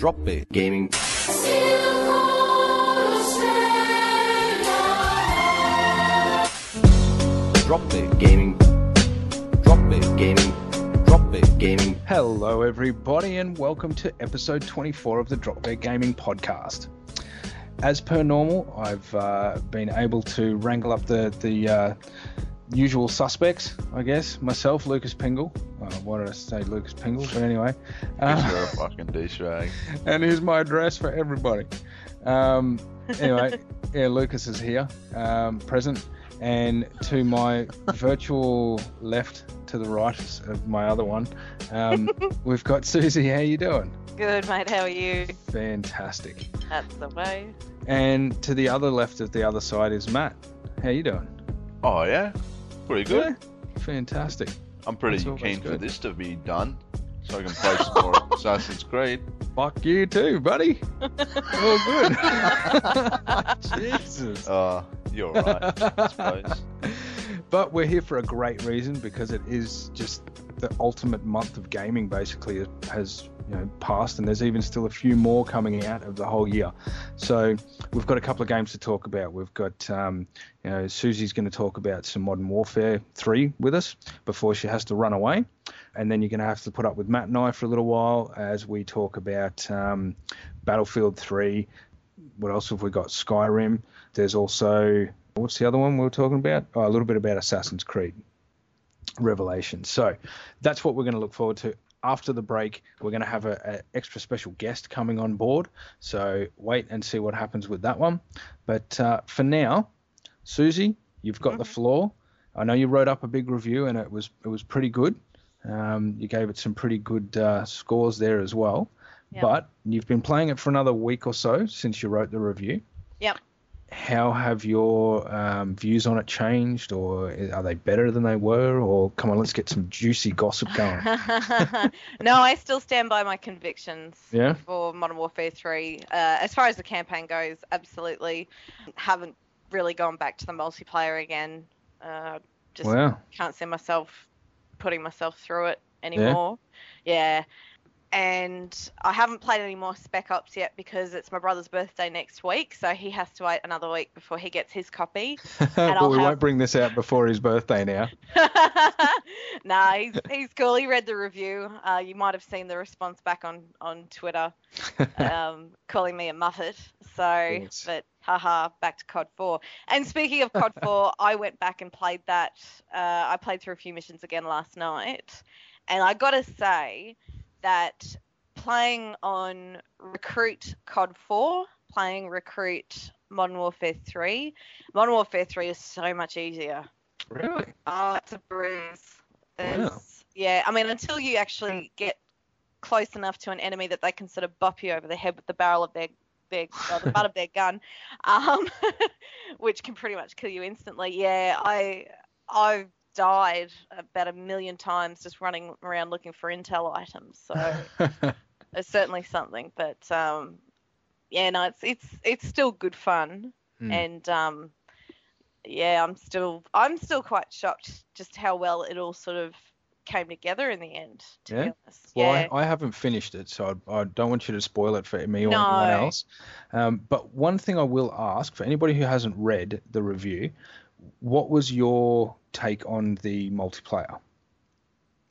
Drop Bear Gaming. Drop Bear Gaming. Drop Bear Gaming. Drop Bear Gaming. Hello, everybody, and welcome to episode 24 of the Drop Bear Gaming Podcast. As per normal, I've uh, been able to wrangle up the the uh, usual suspects, I guess. Myself, Lucas Pingle. Uh, why did I say Lucas Pingle? But anyway, Because you're uh, a fucking douchebag. and here's my address for everybody. Um, anyway, yeah, Lucas is here, um, present, and to my virtual left, to the right of my other one, um, we've got Susie. How you doing? Good, mate. How are you? Fantastic. That's the way. And to the other left of the other side is Matt. How you doing? Oh yeah, pretty good. Yeah, fantastic. I'm pretty That's keen for this to be done, so I can play some more Assassin's Creed. Fuck you too, buddy. All good. Jesus. Uh, you're right, I suppose. But we're here for a great reason because it is just the ultimate month of gaming. Basically, has you know passed, and there's even still a few more coming out of the whole year. So we've got a couple of games to talk about. We've got um, you know Susie's going to talk about some Modern Warfare 3 with us before she has to run away, and then you're going to have to put up with Matt and I for a little while as we talk about um, Battlefield 3. What else have we got? Skyrim. There's also what's the other one we were talking about? Oh, a little bit about Assassin's Creed Revelation. So that's what we're going to look forward to. After the break, we're going to have an extra special guest coming on board. So wait and see what happens with that one. But uh, for now, Susie, you've got the floor. I know you wrote up a big review and it was it was pretty good. Um, you gave it some pretty good uh, scores there as well. But you've been playing it for another week or so since you wrote the review Yep. how have your um, views on it changed, or are they better than they were? Or come on, let's get some juicy gossip going. no, I still stand by my convictions Yeah? for Modern Warfare 3. Uh, as far as the campaign goes, absolutely. Haven't really gone back to the multiplayer again. Uh, just Wow. can't see myself putting myself through it anymore. Yeah. And I haven't played any more Spec Ops yet because it's my brother's birthday next week, so he has to wait another week before he gets his copy. but we have- won't bring this out before his birthday now. nah, he's he's cool. He read the review. Uh, you might have seen the response back on on Twitter, um, calling me a muffet. So, Yes. but haha, back to COD 4. And speaking of COD 4, I went back and played that. Uh, I played through a few missions again last night, and I gotta say that playing on Recruit COD 4, playing Recruit Modern Warfare 3, Modern Warfare 3 is so much easier. really? Oh, it's a breeze. Wow. Yeah, I mean, until you actually get close enough to an enemy that they can sort of bop you over the head with the barrel of their, their or the butt of their gun, um, which can pretty much kill you instantly. Yeah, I I've died about a million times just running around looking for intel items. So it's certainly something. But um, yeah, no, it's it's it's still good fun, Hmm. and um, yeah, I'm still I'm still quite shocked just how well it all sort of came together in the end. To Yeah? be honest, Well, yeah. I, I haven't finished it, so I, I don't want you to spoil it for me or No. anyone else. Um, but one thing I will ask for anybody who hasn't read the review, what was your take on the multiplayer?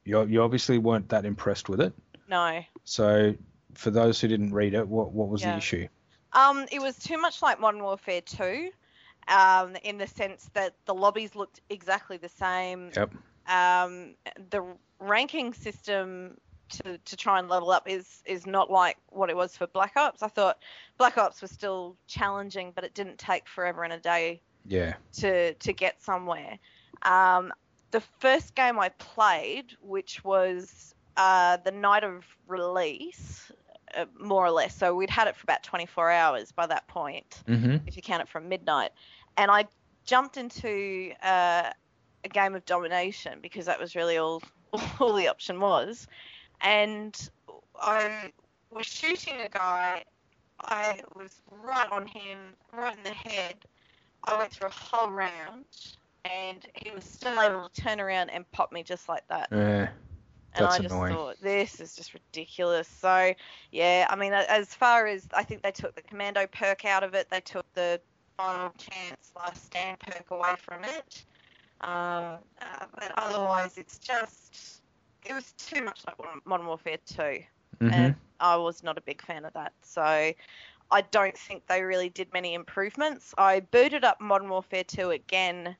You, you obviously weren't that impressed with it. no. So, for those who didn't read it, what, what was the issue? Um, it was too much like Modern Warfare 2, um, in the sense that the lobbies looked exactly the same. Yep. Um, the ranking system to, to try and level up is is not like what it was for Black Ops. I thought Black Ops was still challenging, but it didn't take forever and a day Yeah. to to get somewhere. Um, the first game I played, which was uh, the night of release, uh, more or less. So we'd had it for about 24 hours by that point, Mm-hmm. if you count it from midnight. And I jumped into uh, a game of domination because that was really all all the option was. And I was shooting a guy. I was right on him, right in the head. I went through a whole round, and he was still able to turn around and pop me just like that. Yeah. And That's I just annoying. thought this is just ridiculous. So, yeah, I mean, as far as I think they took the commando perk out of it, they took the final chance last stand perk away from it. Um, uh, but otherwise, it's just it was too much like Modern- Warfare 2, Mhm. and I was not a big fan of that. So, I don't think they really did many improvements. I booted up Modern Warfare 2 again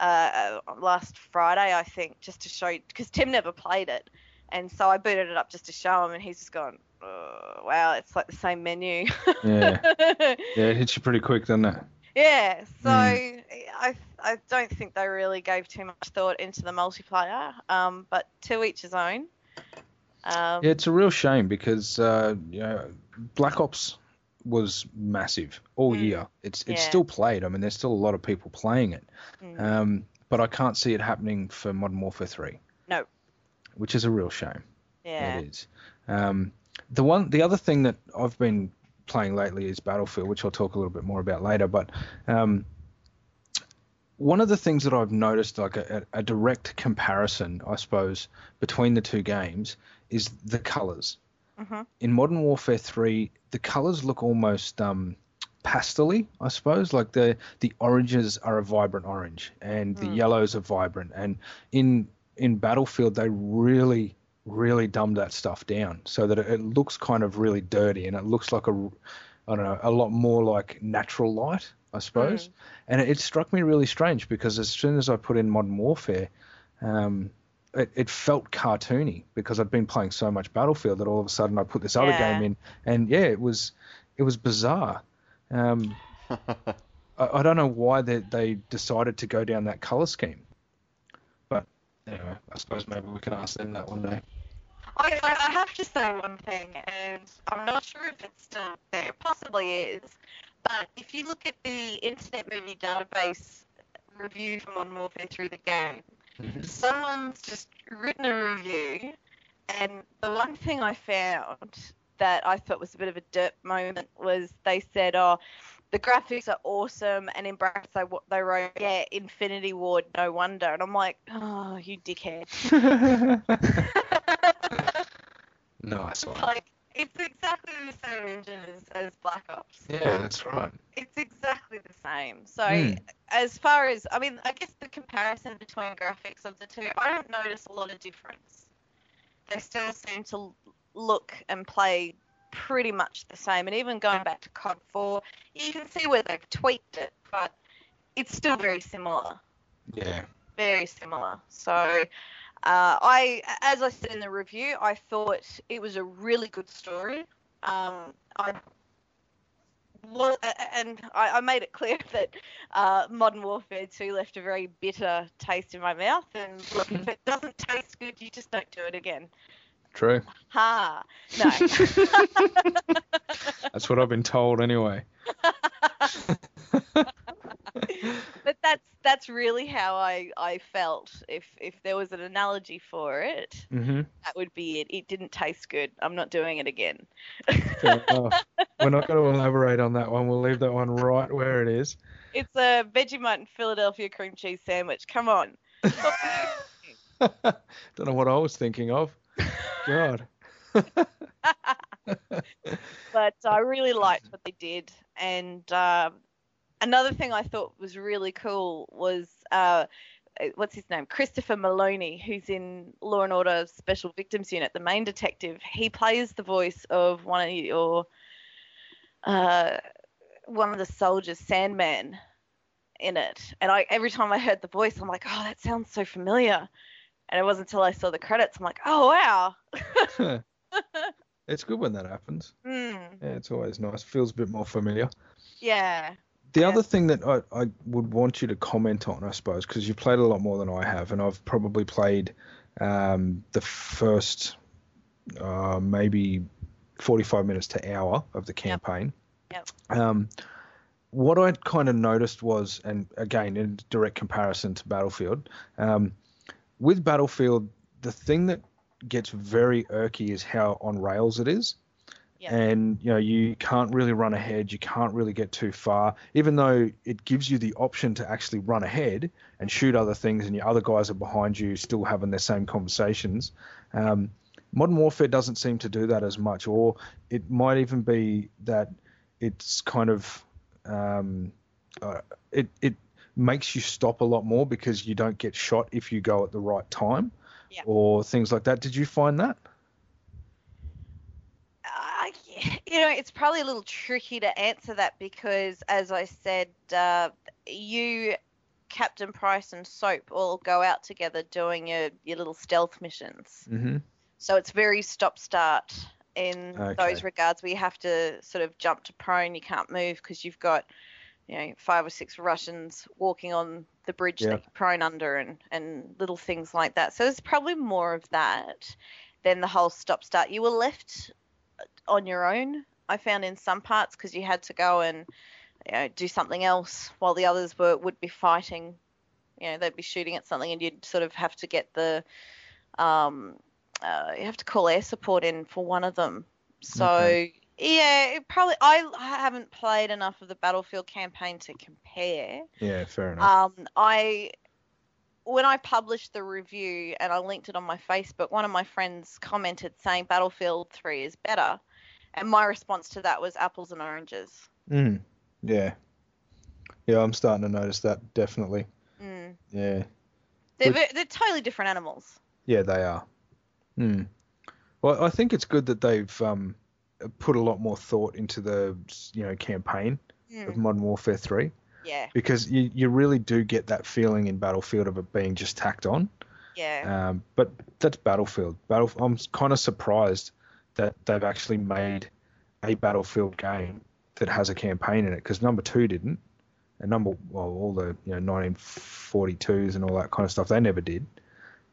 uh, last Friday, I think, just to show because Tim never played it, and so I booted it up just to show him, and he's just gone, oh, "Wow, it's like the same menu." Yeah. Yeah, it hits you pretty quick, doesn't it? Yeah, so Mm. I I don't think they really gave too much thought into the multiplayer. Um, but to each his own. Um, Yeah, it's a real shame because uh, you know, Black Ops was massive all Mm. year. It's it's Yeah. still played. I mean, there's still a lot of people playing it. mm, Um, but I can't see it happening for Modern Warfare 3. No. Which is a real shame. yeah. It is. Um, the one, the other thing that I've been playing lately is Battlefield, which I'll talk a little bit more about later. But um, one of the things that I've noticed, like a, a direct comparison, I suppose, between the two games is the colors. Mhm. In Modern Warfare 3, the colors look almost um, pastely, I suppose. Like the the oranges are a vibrant orange, and the Mm. yellows are vibrant. And in in Battlefield, they really really dumbed that stuff down so that it, it looks kind of really dirty and it looks like a I don't know a lot more like natural light, I suppose. And it, it struck me really strange because as soon as I put in Modern Warfare, um, it, it felt cartoony because I'd been playing so much Battlefield that all of a sudden I put this other Yeah. game in, and yeah, it was it was bizarre. Um, I, I don't know why they they decided to go down that color scheme, anyway, I suppose maybe we can ask them that one day. I, I have to say one thing, and I'm not sure if it's still there. It possibly is. But if you look at the Internet Movie Database review for Modern Warfare through the game, mm-hmm. someone's just written a review, and the one thing I found that I thought was a bit of a dirt moment was they said, "Oh, the graphics are awesome," and in brackets they they wrote, "Yeah, Infinity Ward, no wonder." And I'm like, "Oh, you dickhead." nice one. like it's exactly the same engine as, as Black Ops. Yeah, that's right. It's exactly the same. So Hmm. as far as I mean, I guess the comparison between graphics of the two, I don't notice a lot of difference. They still seem to look and play pretty much the same. And even going back to COD 4, you can see where they've tweaked it, but it's still very similar Yeah. very similar. So, uh, I, as I said in the review, I thought it was a really good story. Um, I wa- and I, I made it clear that uh, Modern Warfare 2 left a very bitter taste in my mouth. And look, if it doesn't taste good, you just don't do it again. True. Ha! No. That's what I've been told anyway. but that's that's really how I, I felt. If if there was an analogy for it, hmm that would be it. It didn't taste good. I'm not doing it again. We're not going to elaborate on that one. We'll leave that one right where it is. It's a Vegemite and Philadelphia cream cheese sandwich. Come on. Don't know what I was thinking of. God. But I really liked what they did. And um, another thing I thought was really cool was uh, what's his name? Christopher Meloni, who's in Law and Order Special Victims Unit, the main detective. He plays the voice of one of your uh, one of the soldiers, Sandman, in it. And I every time I heard the voice, I'm like, oh, that sounds so familiar. And it wasn't until I saw the credits, I'm like, oh wow. it's good when that happens. Hmm. Yeah, it's always nice. Feels a bit more familiar. Yeah. The Yeah. other thing that I, I would want you to comment on, I suppose, because you've played a lot more than I have, and I've probably played um, the first uh, maybe 45 minutes to hour of the campaign. Yep. Um, what I kind of noticed was, and again, in direct comparison to Battlefield, um, with Battlefield, the thing that gets very irky is how on rails it is. Yeah. and you know you can't really run ahead. You can't really get too far, even though it gives you the option to actually run ahead and shoot other things, and your other guys are behind you, still having their same conversations. Um, Modern Warfare doesn't seem to do that as much, or it might even be that it's kind of um, uh, it it makes you stop a lot more because you don't get shot if you go at the right time, Yeah. or things like that. Did you find that? Uh, you know, it's probably a little tricky to answer that because, as I said, uh, you, Captain Price, and Soap all go out together doing your, your little stealth missions. Mm-hmm. So it's very stop start in Okay. those regards where you have to sort of jump to prone. You can't move because you've got, you know, five or six Russians walking on the bridge Yeah. that you're prone under and, and little things like that. So there's probably more of that than the whole stop start. You were left on your own, I found in some parts because you had to go and you know, do something else while the others were would be fighting. You know, they'd be shooting at something and you'd sort of have to get the um, uh, you have to call air support in for one of them. So Okay. Yeah, it probably I haven't played enough of the Battlefield campaign to compare. Yeah, fair enough. Um, I when I published the review and I linked it on my Facebook, one of my friends commented saying Battlefield 3 is better, and my response to that was apples and oranges. Mm. Yeah. Yeah, I'm starting to notice that definitely. Mm. Yeah. They're they're totally different animals. Yeah, they are. Hmm. Well, I think it's good that they've um, put a lot more thought into the you know campaign of Mm. Modern Warfare 3 Yeah, because you, you really do get that feeling in Battlefield of it being just tacked on. yeah, Um, but that's Battlefield. Battle. I'm kind of surprised that they've actually made a Battlefield game that has a campaign in it because number two didn't, and number well all the you know 1942s and all that kind of stuff they never did.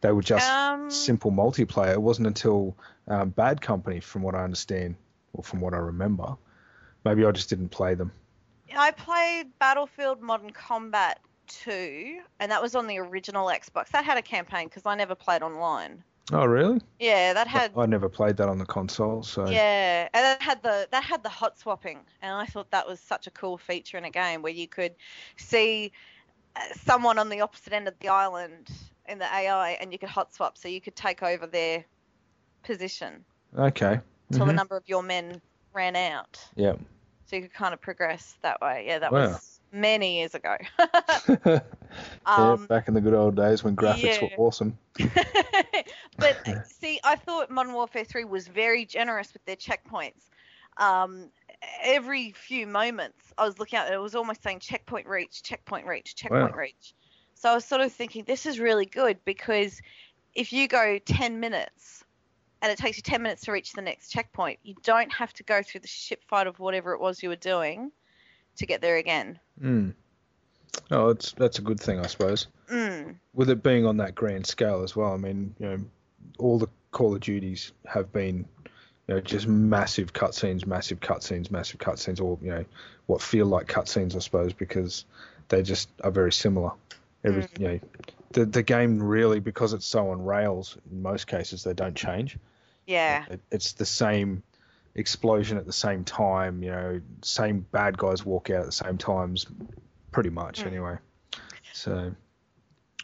They were just Um, simple multiplayer. It wasn't until um, Bad Company, from what I understand or from what I remember. Maybe I just didn't play them. I played Battlefield Modern Combat 2, and that was on the original Xbox. That had a campaign because I never played online. Oh, really? Yeah, that had I never played that on the console, so Yeah, and that had the that had the hot swapping, and I thought that was such a cool feature in a game where you could see uh, someone on the opposite end of the island in the AI, and you could hot swap, so you could take over their position okay. Till the Mhm. number of your men ran out. Yeah. So you could kind of progress that way. Yeah, that Wow. was many years ago. yeah, um, back in the good old days when graphics yeah. were awesome. but see, I thought Modern Warfare 3 was very generous with their checkpoints. Um, every few moments, I was looking at it, it was almost saying checkpoint reach, checkpoint reach, checkpoint Wow. reach. So I was sort of thinking, this is really good because if you go 10 minutes and it takes you 10 minutes to reach the next checkpoint, you don't have to go through the ship fight of whatever it was you were doing to get there again. Mm. Oh, it's that's a good thing, I suppose. Mm. With it being on that grand scale as well. I mean, you know, all the Call of Duties have been, you know, just massive cutscenes, massive cutscenes, massive cutscenes, or you know, what feel like cutscenes, I suppose, because they just are very similar. Every, Mm. you know, the the game really because it's so on rails. In most cases, they don't change. Yeah. It, it's the same explosion at the same time. You know, same bad guys walk out at the same times, pretty much Mm. anyway. So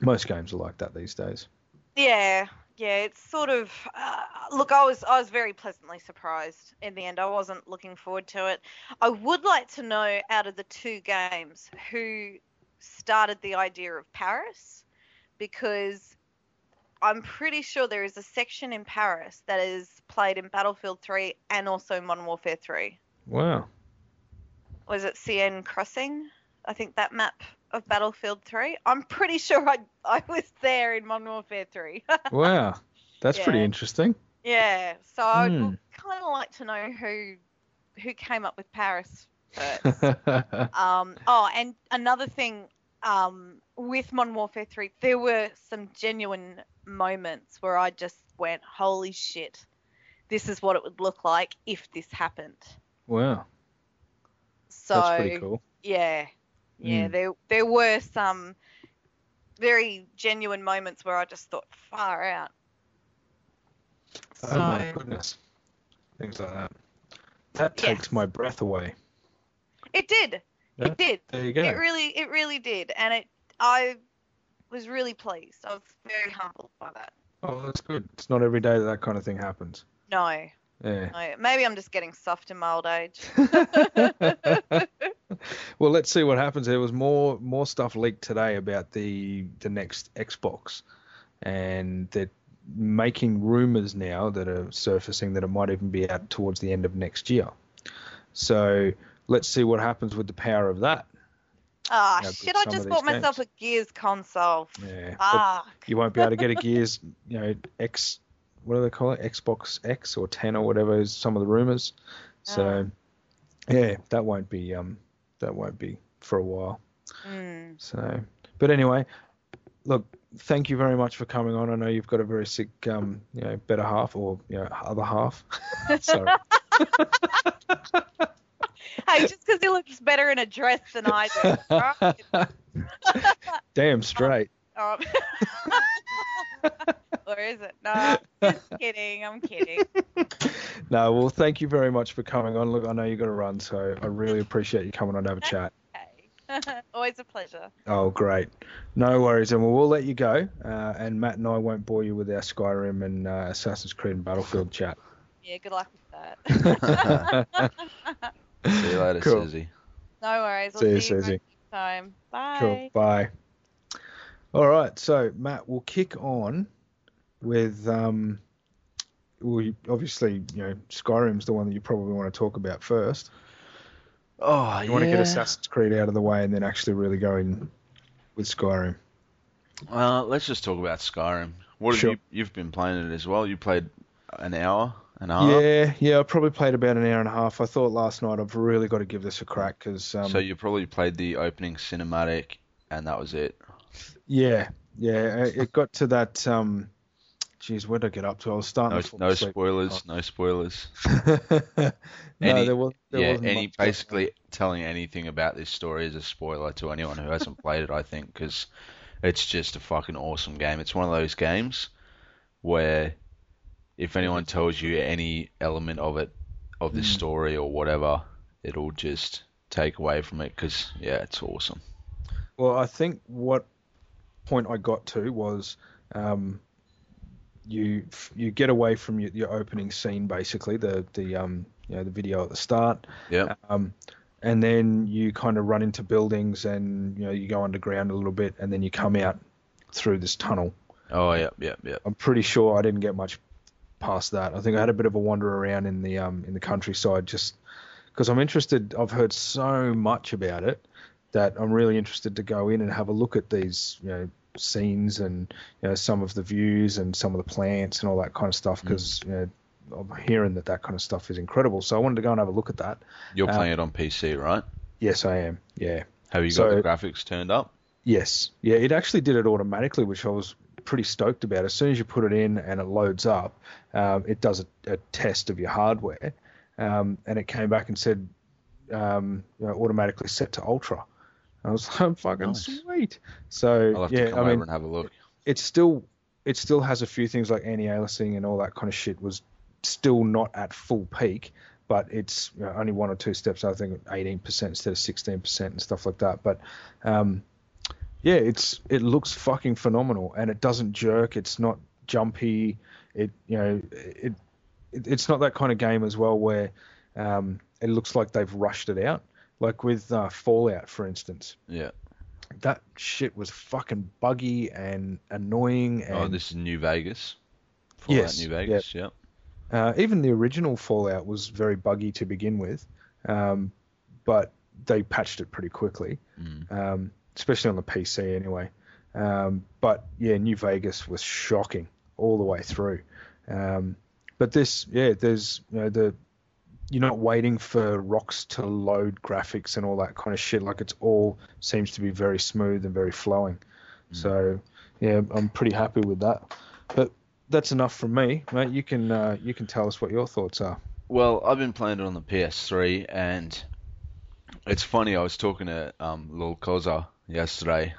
most games are like that these days. Yeah, yeah, it's sort of. Uh, look, I was I was very pleasantly surprised in the end. I wasn't looking forward to it. I would like to know out of the two games who started the idea of Paris, because I'm pretty sure there is a section in Paris that is played in Battlefield 3 and also Modern Warfare 3. Wow. Was it Seine Crossing? I think that map of Battlefield 3. I'm pretty sure I I was there in Modern Warfare 3. Wow. That's pretty interesting. Yeah, so I Hmm. would kind of like to know who who came up with Paris first. um, oh, and another thing um, with Modern Warfare 3, there were some genuine moments where I just went, "Holy shit, this is what it would look like if this happened." wow. So That's pretty cool. yeah, yeah, Mm. there there were some very genuine moments where I just thought, "Far out." So Oh my goodness. Things like that. that Yes. takes my breath away. It did. Yeah, It did. There you go. It really, it really did, and it. I was really pleased. I was very humbled by that. oh, that's good. It's not every day that that kind of thing happens. No, Yeah. no. Maybe I'm just getting soft in my old age. well, let's see what happens. There was more more stuff leaked today about the the next Xbox, and they're making rumors now that are surfacing that it might even be out towards the end of next year. So let's see what happens with the power of that. Ah, shit! but I just bought myself a Gears console. Yeah. Ah, you won't be able to get a Gears, you know, X, what do they call it? Xbox X or 10 or whatever is some of the rumors. So, yeah, that won't be um that won't be for a while. mm. So, but anyway, look, thank you very much for coming on. I know you've got a very sick, um, you know, better half or you know, other half. Sorry. hey, just because he looks better in a dress than I do. right? Damn straight. Um, or is it? No, just kidding. I'm kidding. No, well, thank you very much for coming on. Look, I know you got to run, so I really appreciate you coming on to have a chat. Okay. Always a pleasure. Oh, great. No worries. And we'll, we'll let you go. Uh, and Matt and I won't bore you with our Skyrim and uh, Assassin's Creed and Battlefield chat. Yeah, good luck with that. See you later, Cool. Susie. no worries. I'll See you, see you Susie. next time. Bye. Cool. Bye. All right. So, Matt, we'll kick on with. Um, we obviously, you know, Skyrim's the one that you probably want to talk about first. Oh, You want to get Assassin's Creed out of the way and then actually really go in with Skyrim. Well, let's just talk about Skyrim. What have Sure. you? You've been playing it as well. You played an hour, an hour. Yeah, yeah. I probably played about an hour and a half. I thought last night I've really got to give this a crack because. Um, so you probably played the opening cinematic, and that was it. Yeah, yeah. It got to that. Um, geez, where did I get up to? I was starting No, no spoilers. No spoilers. no, Any- there was. There yeah, wasn't any much going on. basically telling anything about this story is a spoiler to anyone who hasn't played it. I think because it's just a fucking awesome game. It's one of those games where if anyone tells you any element of it, of this Mm. story or whatever, it'll just take away from it. Because yeah, it's awesome. Well, I think what point I got to was um, you you get away from your, your opening scene, basically the the um you know the video at the start, Yeah. um, and then you kind of run into buildings and you know you go underground a little bit, and then you come out through this tunnel. Oh yeah, yeah, yeah. I'm pretty sure I didn't get much past that. I think I had a bit of a wander around in the um in the countryside just because I'm interested. I've heard so much about it that I'm really interested to go in and have a look at these you know scenes and you know some of the views and some of the plants and all that kind of stuff because you know I'm hearing that that kind of stuff is incredible. So I wanted to go and have a look at that. You're Uh, playing it on PC, right? Yes, I am. Yeah. Have you got so- the graphics turned up? Yes. Yeah, it actually did it automatically, which I was pretty stoked about. As soon as you put it in and it loads up, um, it does a, a test of your hardware, um, and it came back and said um, you know, automatically set to ultra. I was like, "Oh, fucking Nice. sweet. So I'll have yeah, to come I over mean, and have a look. it still it still has a few things like anti-aliasing and all that kind of shit was still not at full peak but it's you know, only one or two steps i think 18% instead of 16% and stuff like that but um, yeah it's it looks fucking phenomenal and it doesn't jerk it's not jumpy it you know it, it it's not that kind of game as well where um, it looks like they've rushed it out like with uh, fallout for instance Yeah. that shit was fucking buggy and annoying and Oh, this is New Vegas. Fallout Yes, New Vegas. Yeah. uh, even the original Fallout was very buggy to begin with, um, but they patched it pretty quickly, Mm. um, especially on the PC anyway. Um, but yeah, New Vegas was shocking all the way through. Um, but this, yeah, there's you know the you're not waiting for rocks to load graphics and all that kind of shit. Like it's all seems to be very smooth and very flowing. So yeah, I'm pretty happy with that. But that's enough from me, mate. You can uh, you can tell us what your thoughts are. Well, I've been playing it on the PS3, and it's funny. I was talking to um, Lil Koza yesterday,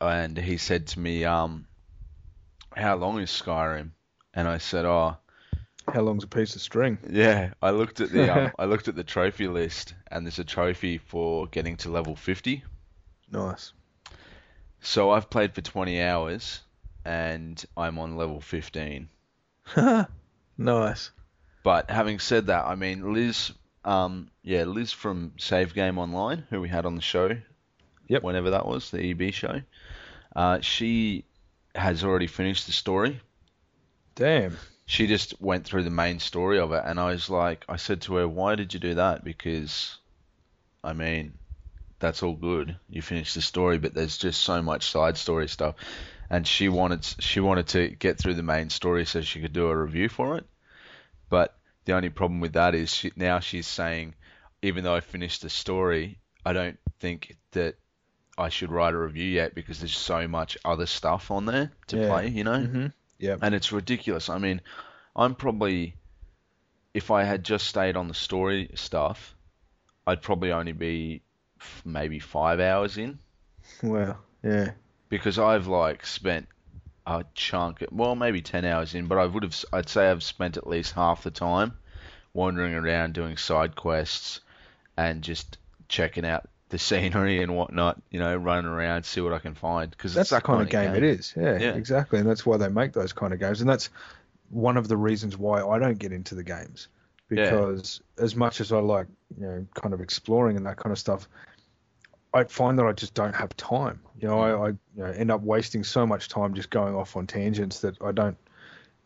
and he said to me, um, "How long is Skyrim?" And I said, "Oh, How long's a piece of string? Yeah, I looked at the um, I looked at the trophy list, and there's a trophy for getting to level 50. Nice. So I've played for 20 hours, and I'm on level 15. nice. But having said that, I mean Liz, um, yeah, Liz from Save Game Online, who we had on the show, Yep. whenever that was, the EB show, uh, she has already finished the story. Damn. She just went through the main story of it, and I was like, I said to her, why did you do that? Because, I mean, that's all good. You finished the story, but there's just so much side story stuff, and she wanted she wanted to get through the main story so she could do a review for it. But the only problem with that is she, now she's saying, even though I finished the story, I don't think that I should write a review yet because there's so much other stuff on there to Yeah. play, you know? Mm-hmm. Yep. and it's ridiculous. I mean, I'm probably, if I had just stayed on the story stuff, I'd probably only be f- maybe five hours in Wow. Yeah. because I've like spent a chunk, well, maybe ten hours in, but I would have, I'd say I've spent at least half the time wandering around doing side quests and just checking out the scenery and whatnot, you know, running around, see what I can find because That's the kind of game, eh? it is. Yeah, Yeah. exactly. And that's why they make those kind of games. And that's one of the reasons why I don't get into the games. Yeah. Because as much as I like, you know, kind of exploring and that kind of stuff, I find that I just don't have time. You know, I, mm. I you know, end up wasting so much time just going off on tangents that I don't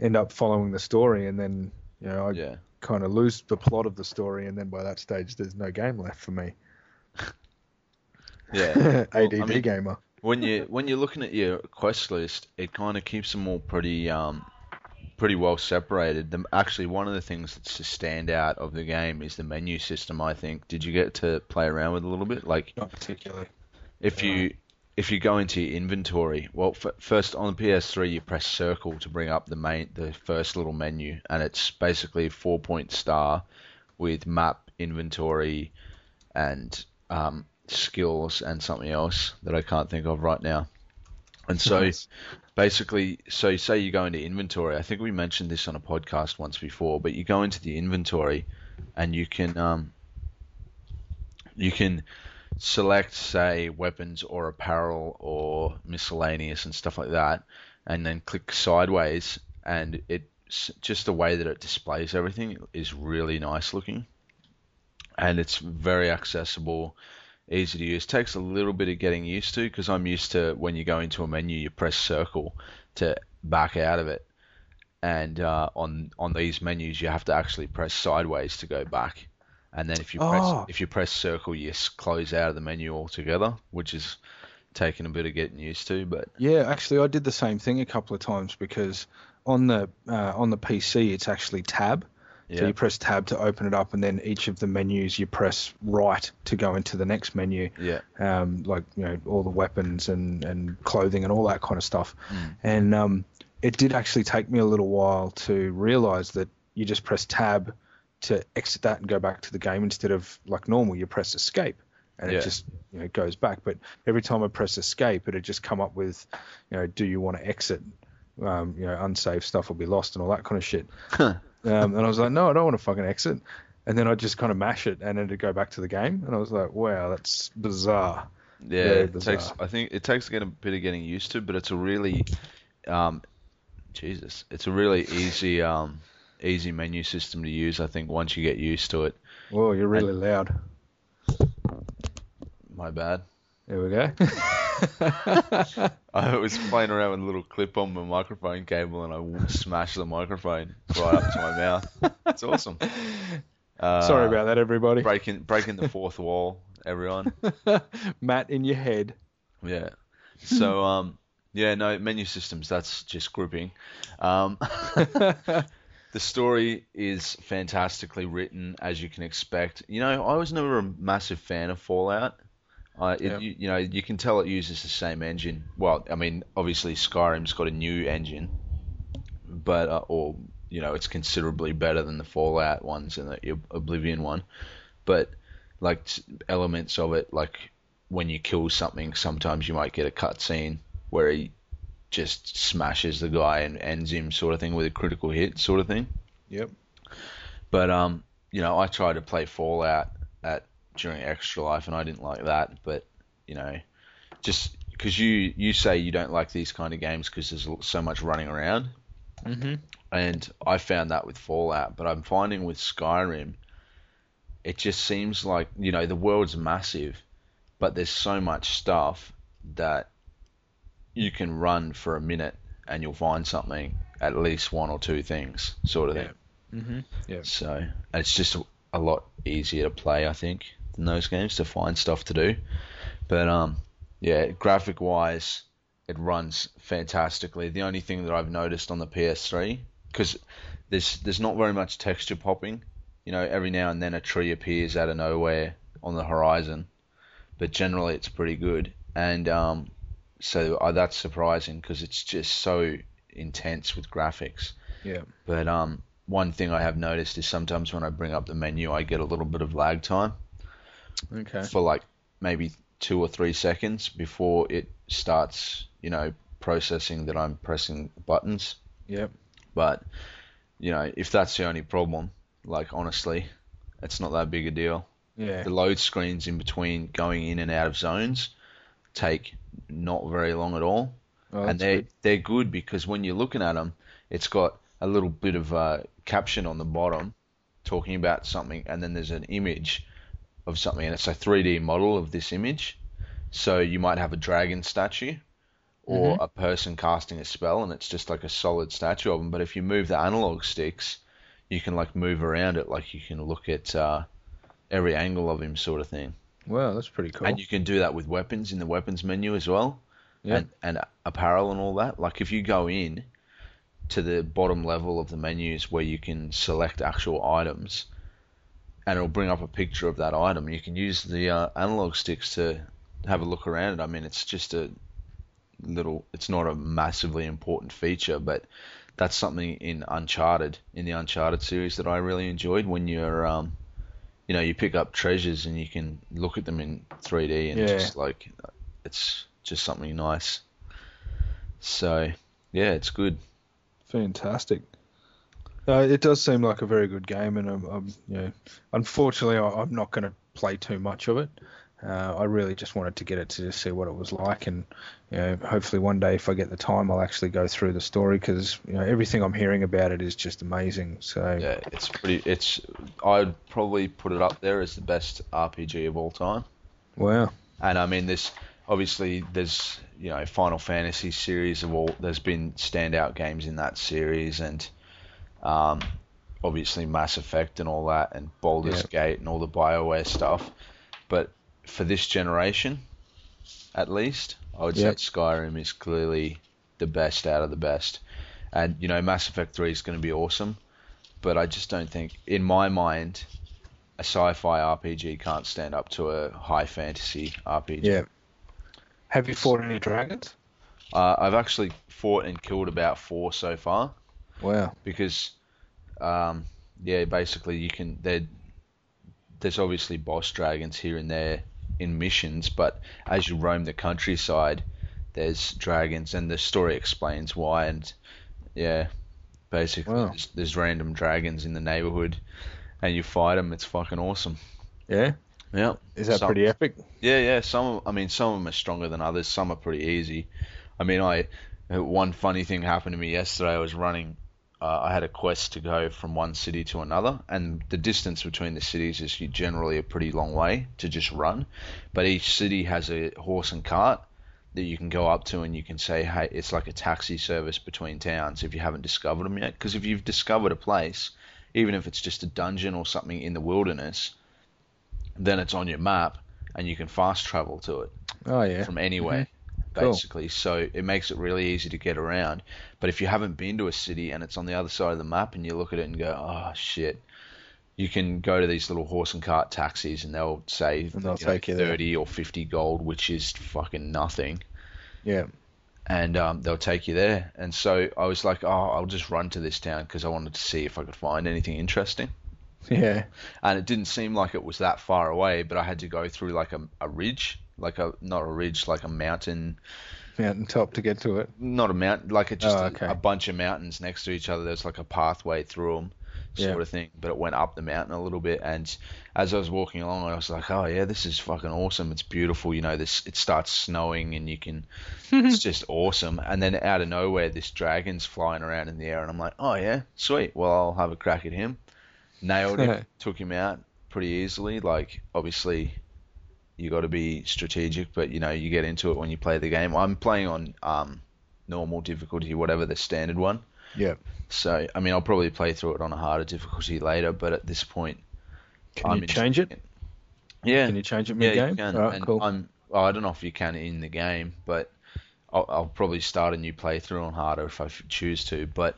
end up following the story and then, you know, I Yeah. kind of lose the plot of the story and then by that stage there's no game left for me. Yeah. Well, ADD I mean, gamer. when you when you're looking at your quest list, it kind of keeps them all pretty um pretty well separated. The, actually, one of the things that's a standout of the game is the menu system. I think. Did you get to play around with it a little bit? Like Not particularly. if you if you go into your inventory, well, f- first on the PS3 you press circle to bring up the main the first little menu, and it's basically four point star with map, inventory, and um, skills and something else that I can't think of right now. And so Nice. basically, so say you go into inventory. I think we mentioned this on a podcast once before, but you go into the inventory and you can um, you can select say weapons or apparel or miscellaneous and stuff like that, and then click sideways, and it just the way that it displays everything is really nice looking, and it's very accessible easy to use. Takes a little bit of getting used to because I'm used to when you go into a menu, you press circle to back out of it, and uh, on on these menus you have to actually press sideways to go back, and then if you press Oh. if you press circle, you close out of the menu altogether, which is taking a bit of getting used to. But Yeah, actually, I did the same thing a couple of times because on the uh, on the PC it's actually tab. So you press tab to open it up, and then each of the menus you press right to go into the next menu. yeah, Um, like you know all the weapons and and clothing and all that kind of stuff. Mm. And um, it did actually take me a little while to realize that you just press tab to exit that and go back to the game instead of like normal you press escape and Yeah. it just you know goes back but every time i press escape it'd just come up with you know do you want to exit um, you know unsafe stuff will be lost and all that kind of shit um, and i was like no i don't want to fucking exit and then i just kind of mash it and then it'd go back to the game and i was like wow that's bizarre yeah. Very It takes bizarre. I think it takes a bit of getting used to, but it's a really um, Jesus, it's a really easy um, easy menu system to use. I think once you get used to it. whoa you're really loud My bad. there we go I was playing around with a little clip on my microphone cable and I smashed the microphone right up to my mouth. It's awesome. Uh, sorry about that everybody breaking breaking the fourth wall, everyone. matt in your head Yeah. So um yeah, no menu systems. That's just grouping. Um, the story is fantastically written, as you can expect. You know, I was never a massive fan of Fallout. Uh, it, Yeah. you, you know, you can tell it uses the same engine. Well, I mean, obviously Skyrim's got a new engine, but uh, or you know, it's considerably better than the Fallout ones and the Oblivion one. But like elements of it, like when you kill something, sometimes you might get a cutscene where he just smashes the guy and ends him, sort of thing, with a critical hit, sort of thing. Yep. But um, you know, I tried to play Fallout at during Extra Life, and I didn't like that. But you know, just because you you say you don't like these kind of games because there's so much running around, Mm-hmm. and I found that with Fallout. But I'm finding with Skyrim, it just seems like you know the world's massive, but there's so much stuff that you can run for a minute and you'll find something, at least one or two things, sort of Yeah. thing. Mm-hmm. Yeah. So it's just a, a lot easier to play, I think, than those games to find stuff to do. But um, yeah, graphic wise, it runs fantastically. The only thing that I've noticed on the PS3, because there's there's not very much texture popping. You know, every now and then a tree appears out of nowhere on the horizon, but generally it's pretty good. And um, so uh, that's surprising because it's just so intense with graphics. Yeah. But um, one thing I have noticed is sometimes when I bring up the menu, I get a little bit of lag time Okay. for like maybe two or three seconds before it starts, you know, processing that I'm pressing buttons. Yep. But you know, if that's the only problem, like honestly, it's not that big a deal. Yeah. The load screens in between going in and out of zones take not very long at all Oh, and they they're good because when you're looking at them, it's got a little bit of a caption on the bottom talking about something, and then there's an image of something, and it's a 3D model of this image. So you might have a dragon statue or Mm-hmm. a person casting a spell, and it's just like a solid statue of them. But if you move the analog sticks, you can like move around it, like you can look at uh, every angle of him, sort of thing. Wow, that's pretty cool. And you can do that with weapons in the weapons menu as well, Yeah. and, and apparel and all that. Like if you go in to the bottom level of the menus where you can select actual items, and it'll bring up a picture of that item. You can use the uh, analog sticks to have a look around it. I mean, it's just a little. It's not a massively important feature, but that's something in Uncharted, in the Uncharted series, that I really enjoyed. When you're, um, you know, you pick up treasures and you can look at them in 3D and Yeah. just like, it's just something nice. So, yeah, it's good. Fantastic. Uh, it does seem like a very good game, and I'm, I'm you know, unfortunately, I, I'm not going to play too much of it. Uh, I really just wanted to get it to just see what it was like, and you know, hopefully one day, if I get the time, I'll actually go through the story because you know everything I'm hearing about it is just amazing. So Yeah, it's pretty. It's. I'd probably put it up there as the best RPG of all time. wow, And I mean, there's obviously there's you know Final Fantasy series of all. There's been standout games in that series, and um, obviously Mass Effect and all that, and Baldur's Gate and all the Bioware stuff. But for this generation, at least, I would Yep. say Skyrim is clearly the best out of the best. And you know, Mass Effect Three is going to be awesome, but I just don't think, in my mind, a sci-fi RPG can't stand up to a high fantasy RPG. yeah. Have you fought any dragons? Uh, I've actually fought and killed about four so far Wow. because, um, yeah, basically you can. There's obviously boss dragons here and there in missions, but as you roam the countryside, there's dragons, and the story explains why. And yeah, basically Wow. there's, there's random dragons in the neighborhood, and you fight them. It's fucking awesome. Yeah. Yeah. Is that Some- pretty epic? Yeah, yeah. Some, I mean, some of them are stronger than others. Some are pretty easy. I mean, I one funny thing happened to me yesterday. I was running. Uh, I had a quest to go from one city to another, and the distance between the cities is generally a pretty long way to just run. But each city has a horse and cart that you can go up to, and you can say, "Hey, it's like a taxi service between towns." If you haven't discovered them yet, because if you've discovered a place, even if it's just a dungeon or something in the wilderness, then it's on your map and you can fast travel to it Oh yeah. from anywhere Cool. basically so it makes it really easy to get around but if you haven't been to a city and it's on the other side of the map and you look at it and go oh shit you can go to these little horse and cart taxis and they'll say And they'll you know, you there. 30 or 50 gold which is fucking nothing Yeah. and um, they'll take you there and so i was like oh i'll just run to this town because i wanted to see if i could find anything interesting Yeah. and it didn't seem like it was that far away, but I had to go through like a, a ridge, like a not a ridge, like a mountain, Mountain top to get to it. not a mountain, like a, just Oh, a- a, bunch of mountains next to each other. There's like a pathway through them, sort Yeah. of thing, but it went up the mountain a little bit. And as I was walking along, I was like, oh yeah, this is fucking awesome. It's beautiful. You know, this it starts snowing and you can, it's just awesome. And then out of nowhere, this dragon's flying around in the air, and I'm like, oh yeah, sweet. Well, I'll have a crack at him. Nailed him, took him out pretty easily. Like obviously, you got to be strategic, but you know, you get into it when you play the game. I'm playing on um, normal difficulty, whatever the standard one. Yeah. So, I mean, I'll probably play through it on a harder difficulty later, but at this point, Can I'm you change it? yeah, Can you change it mid-game? you can. All right, and cool. I'm, well, I don't know if you can in the game, but I'll, I'll probably start a new playthrough on harder if I choose to. But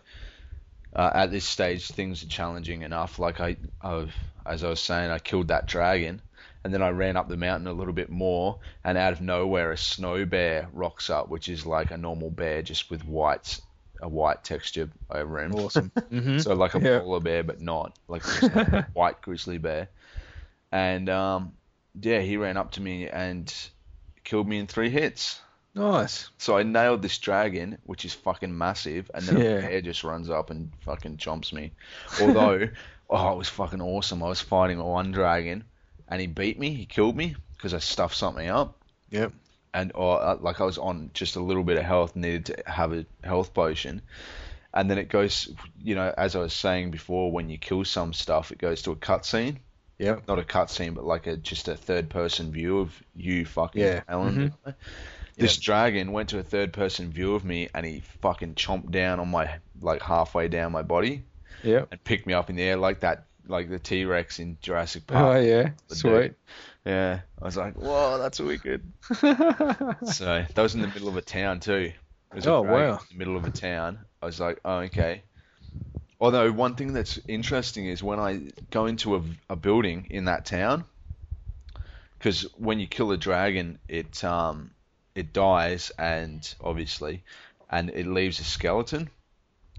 uh, at this stage, things are challenging enough. Like I, I, as I was saying, I killed that dragon, and then I ran up the mountain a little bit more, and out of nowhere, a snow bear rocks up, which is like a normal bear, just with white, a white texture over him. Awesome. hmm So like a Yeah. polar bear, but not like a white grizzly bear. And um, yeah, he ran up to me and killed me in three hits. Nice. So I nailed this dragon, which is fucking massive, and then Yeah. a bear just runs up and fucking chomps me. Although, oh, it was fucking awesome. I was fighting one dragon, and he beat me. He killed me because I stuffed something up Yep. and or uh, like I was on just a little bit of health, needed to have a health potion, and then it goes, you know, as I was saying before, when you kill some stuff, it goes to a cutscene, Yep. not a cutscene, but like a just a third person view of you fucking Yeah. Alan. This dragon went to a third person view of me, and he fucking chomped down on my like halfway down my body Yep. and picked me up in the air like that, like the T Rex in Jurassic Park. Oh yeah. Sweet. Yeah, I was like, whoa, that's wicked. So that was in the middle of a town too. It was a Oh, wow. In the middle of a town. I was like, oh, okay. Although one thing that's interesting is when I go into a, a building in that town, because when you kill a dragon, it um it dies and obviously, and it leaves a skeleton.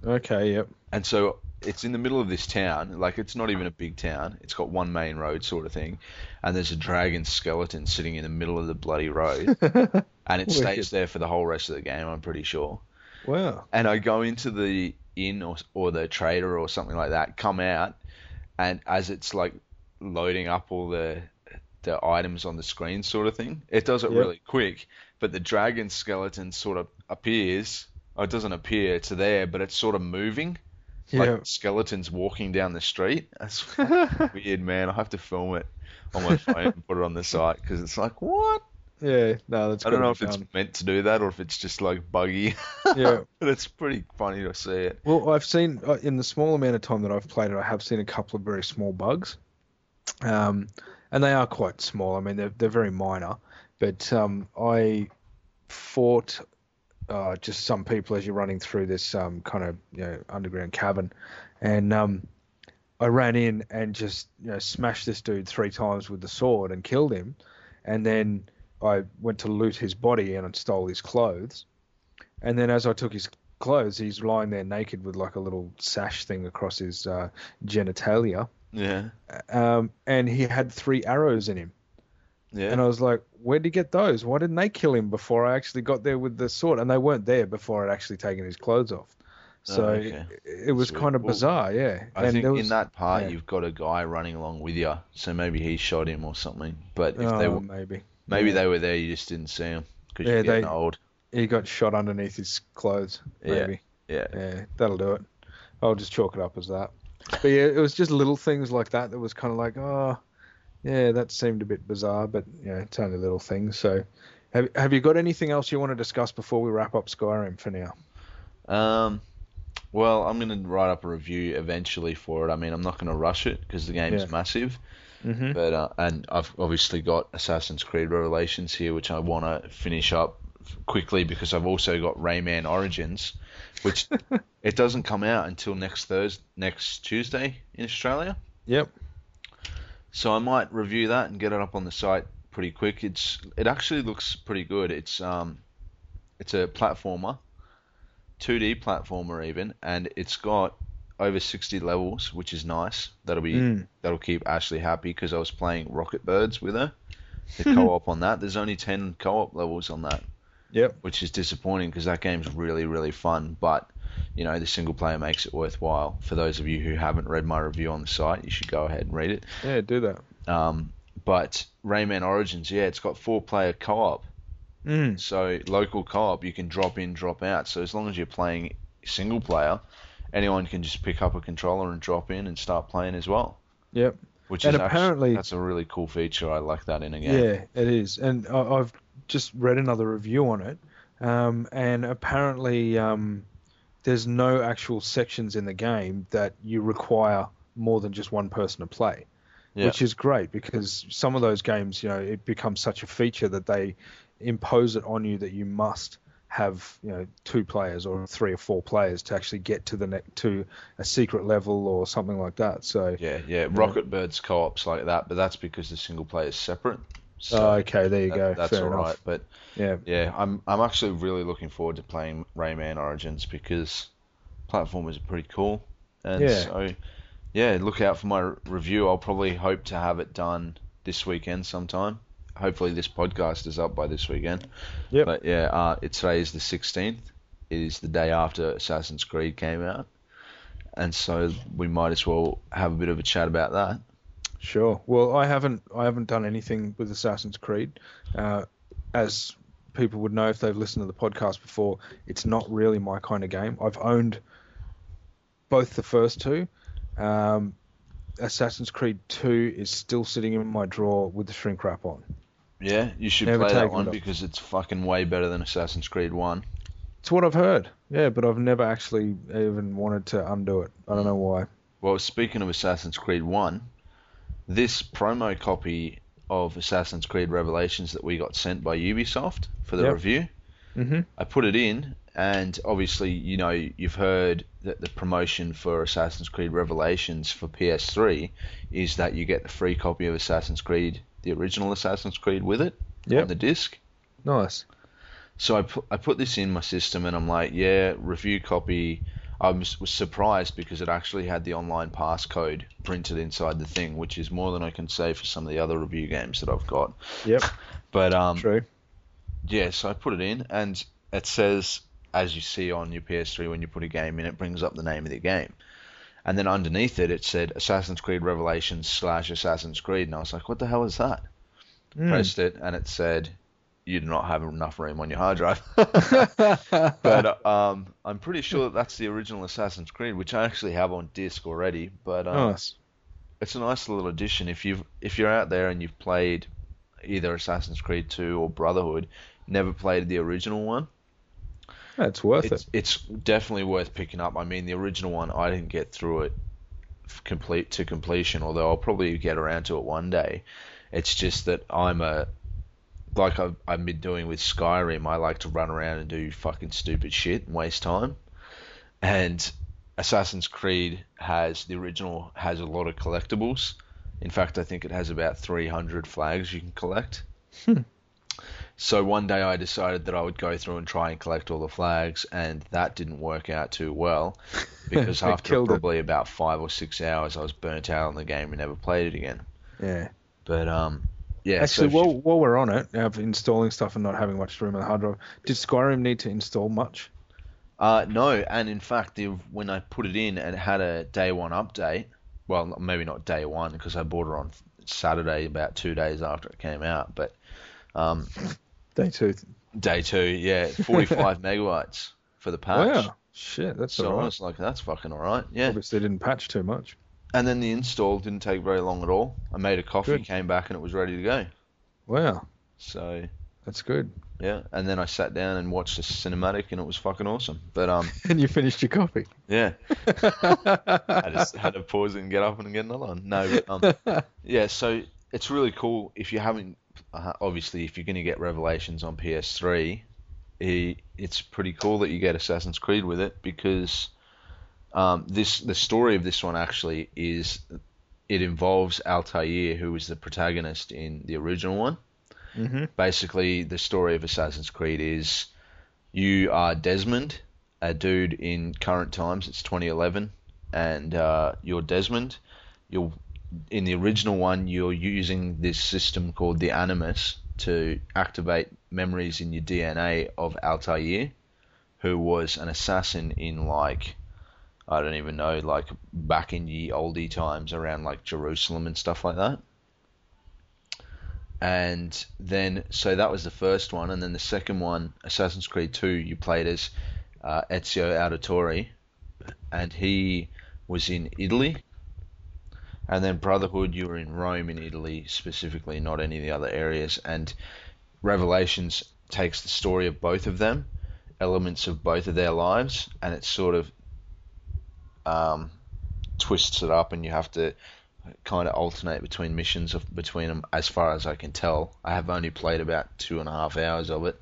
Okay. Yep. And so it's in the middle of this town, like it's not even a big town. It's got one main road sort of thing, and there's a dragon skeleton sitting in the middle of the bloody road, and it stays there for the whole rest of the game. I'm pretty sure. Wow. And I go into the inn or or the trader or something like that, come out, and as it's like loading up all the the items on the screen, sort of thing, it does it Yep. really quick. But the dragon skeleton sort of appears. Or it doesn't appear. It's there, but it's sort of moving Yeah. like skeletons walking down the street. That's weird, man. I have to film it on my phone and put it on the site because it's like, what? yeah. No, that's. I don't know if it's done. meant to do that or if it's just like buggy. Yeah. but it's pretty funny to see it. Well, I've seen uh, in the small amount of time that I've played it, I have seen a couple of very small bugs, um, and they are quite small. I mean, they're they're very minor, but um, I fought uh, just some people as you're running through this um, kind of you know underground cavern, and um, I ran in and just you know smashed this dude three times with the sword and killed him, and then I went to loot his body and stole his clothes, and then as I took his clothes, he's lying there naked with like a little sash thing across his uh, genitalia, Yeah. um, and he had three arrows in him. Yeah. And I was like, where'd he get those? Why didn't they kill him before I actually got there with the sword? And they weren't there before I'd actually taken his clothes off. So Oh, okay. it, it was Sweet. kind of Well, bizarre, yeah. I and think was, in that part yeah. you've got a guy running along with you, so maybe he shot him or something. But if oh, they were, maybe maybe yeah. they were there, you just didn't see them because Yeah, you're getting they- old. he got shot underneath his clothes. Yeah. Maybe. Yeah. Yeah, that'll do it. I'll just chalk it up as that. But yeah, it was just little things like that that was kind of like, oh, yeah, that seemed a bit bizarre, but yeah, it's only little things. So, have have you got anything else you want to discuss before we wrap up Skyrim for now? Um, well, I'm gonna write up a review eventually for it. I mean, I'm not gonna rush it because the game's Yeah. massive. Mm-hmm. But uh, and I've obviously got Assassin's Creed Revelations here, which I want to finish up quickly because I've also got Rayman Origins, which it doesn't come out until next Thursday, next Tuesday in Australia. Yep. So I might review that and get it up on the site pretty quick. It's it actually looks pretty good. It's um it's a platformer, 2D platformer even, and it's got over 60 levels, which is nice. That'll be Mm. that'll keep Ashley happy because I was playing Rocket Birds with her. The co-op on that. There's only 10 co-op levels on that, Yep. which is disappointing because that game's really really fun. But you know the single player makes it worthwhile. For those of you who haven't read my review on the site, you should go ahead and read it. Yeah, do that. Um, but Rayman Origins, yeah, it's got four player co-op. Mm. So local co-op, you can drop in, drop out. So as long as you're playing single player, anyone can just pick up a controller and drop in and start playing as well. Yep. Which And is actually, apparently- that's a really cool feature. I like that in a game. Yeah, it is. And I've just read another review on it, um, and apparently um, there's no actual sections in the game that you require more than just one person to play, Yeah. which is great because some of those games, you know, it becomes such a feature that they impose it on you that you must have you know two players or three or four players to actually get to the ne- to a secret level or something like that. So Yeah, yeah. Rocket Bird's co-op's like that, but that's because the single player is separate. So Oh, okay, there you that- go. That's Fair all enough. right. But yeah, yeah, I'm I'm actually really looking forward to playing Rayman Origins because platformers are pretty cool, and Yeah. so yeah, look out for my review. I'll probably hope to have it done this weekend sometime. Hopefully, this podcast is up by this weekend. Yep. But yeah, uh, it today is the 16th. It is the day after Assassin's Creed came out, and so we might as well have a bit of a chat about that. Sure. Well, I haven't I haven't done anything with Assassin's Creed. Uh, as people would know if they've listened to the podcast before, it's not really my kind of game. I've owned both the first two. Um, Assassin's Creed 2 is still sitting in my drawer with the shrink wrap on. Yeah, you should Never play that one it because it's fucking way better than Assassin's Creed 1. It's what I've heard. Yeah, but I've never actually even wanted to undo it. I don't know why. Well, speaking of Assassin's Creed 1, this promo copy of Assassin's Creed Revelations that we got sent by Ubisoft for the Yep. review, hmm I put it in, and obviously, you know, you've heard that the promotion for Assassin's Creed Revelations for PS3 is that you get the free copy of Assassin's Creed, the original Assassin's Creed, with it Yep. on the disc. Nice. So I put, I put this in my system and I'm like, yeah, review copy. I was, was surprised because it actually had the online passcode printed inside the thing, which is more than I can say for some of the other review games that I've got. Yep. But um, True. yeah, so I put it in and it says, as you see on your PS3 when you put a game in, it brings up the name of the game. And then underneath it, it said Assassin's Creed Revelations slash Assassin's Creed. And I was like, what the hell is that? Mm. Pressed it and it said, you do not have enough room on your hard drive. but um, I'm pretty sure that that's the original Assassin's Creed, which I actually have on disc already. But um, nice. it's a nice little addition. If you've if you're out there and you've played either Assassin's Creed 2 or Brotherhood, never played the original one, That's worth it's it. it's definitely worth picking up. I mean, the original one I didn't get through it complete to completion, although I'll probably get around to it one day. It's just that I'm a like I've, I've been doing with Skyrim. I like to run around and do fucking stupid shit and waste time. And Assassin's Creed has the original has a lot of collectibles. In fact, I think it has about 300 flags you can collect. Hmm. So one day I decided that I would go through and try and collect all the flags, and that didn't work out too well because after killed it. probably about five or six hours, I was burnt out on the game and never played it again. Yeah. But um, yeah. Actually, so while, while we're on it, of installing stuff and not having much room on the hard drive, did Skyrim need to install much? Uh, no, and in fact, the, when I put it in and had a day one update, well, maybe not day one because I bought it on Saturday, about two days after it came out, but um, Day two. day two, yeah, 45 megabytes for the patch. Wow. Shit, that's So I was like, that's fucking alright, yeah. Obviously, didn't patch too much. And then the install didn't take very long at all. I made a coffee, Good. came back, and it was ready to go. Wow, So that's good. yeah, and then I sat down and watched the cinematic, and it was fucking awesome. But um, And you finished your coffee. yeah, I just had to pause and get up and get another one. No, but, um, yeah, so it's really cool. If you haven't, uh, obviously, if you're going to get Revelations on PS3, i it's pretty cool that you get Assassin's Creed with it because um, this the story of this one actually is it involves Altair, who was the protagonist in the original one. hmm Basically, the story of Assassin's Creed is you are Desmond, a dude in current times. It's 2011, and uh, you're Desmond. You're in the original one. You're using this system called the Animus to activate memories in your DNA of Altair, who was an assassin in like I don't even know, like back in ye oldie times around like Jerusalem and stuff like that. And then, so that was the first one, and then the second one, Assassin's Creed 2, you played as uh, Ezio Auditore, and he was in Italy. And then Brotherhood, you were in Rome in Italy specifically, not any of the other areas. And Revelations takes the story of both of them, elements of both of their lives, and it sort of um, twists it up, and you have to kind of alternate between missions of, between them. As far as I can tell, I have only played about two and a half hours of it,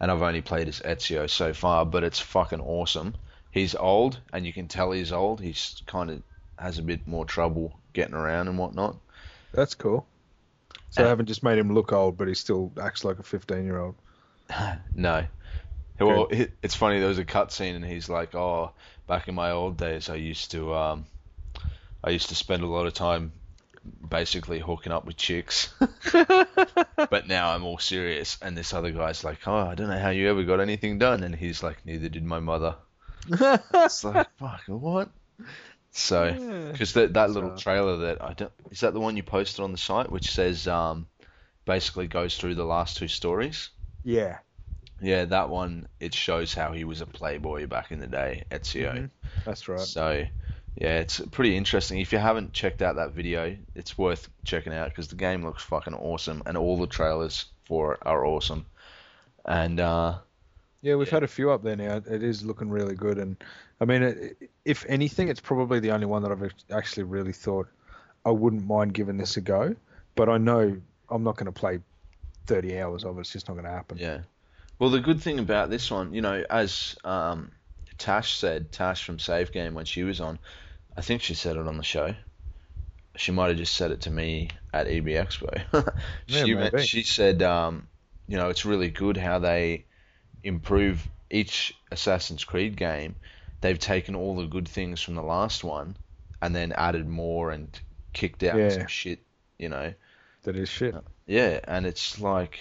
and I've only played as Ezio so far. But it's fucking awesome. He's old, and you can tell he's old. He's kind of has a bit more trouble getting around and whatnot. That's cool. So Uh, I haven't just made him look old, but he still acts like a 15 year old. No. Well, it, it's funny. There was a cutscene, and he's like, "Oh, back in my old days, I used to, um, I used to spend a lot of time, basically hooking up with chicks, but now I'm all serious." And this other guy's like, "Oh, I don't know how you ever got anything done," and he's like, "Neither did my mother." It's like, fuck, what? So, because that that little trailer that I don't is that the one you posted on the site, which says, um, basically goes through the last two stories. Yeah. Yeah, that one it shows how he was a playboy back in the day, Ezio. Mhm. That's right. So, yeah, it's pretty interesting. If you haven't checked out that video, it's worth checking out because the game looks fucking awesome, and all the trailers for it are awesome. And uh, Yeah, we've Yeah. had a few up there now. It is looking really good, and I mean, it, if anything, it's probably the only one that I've actually really thought I wouldn't mind giving this a go. But I know I'm not going to play 30 hours of it. It's just not going to happen. yeah, well, the good thing about this one, you know, as um, Tash said, Tash from Save Game when she was on, I think she said it on the show. She might have just said it to me at EB Expo. Yeah, she she said, um, you know, it's really good how they improve each Assassin's Creed game. They've taken all the good things from the last one and then added more and kicked out Yeah. some shit, you know. That is shit. Yeah, and it's like,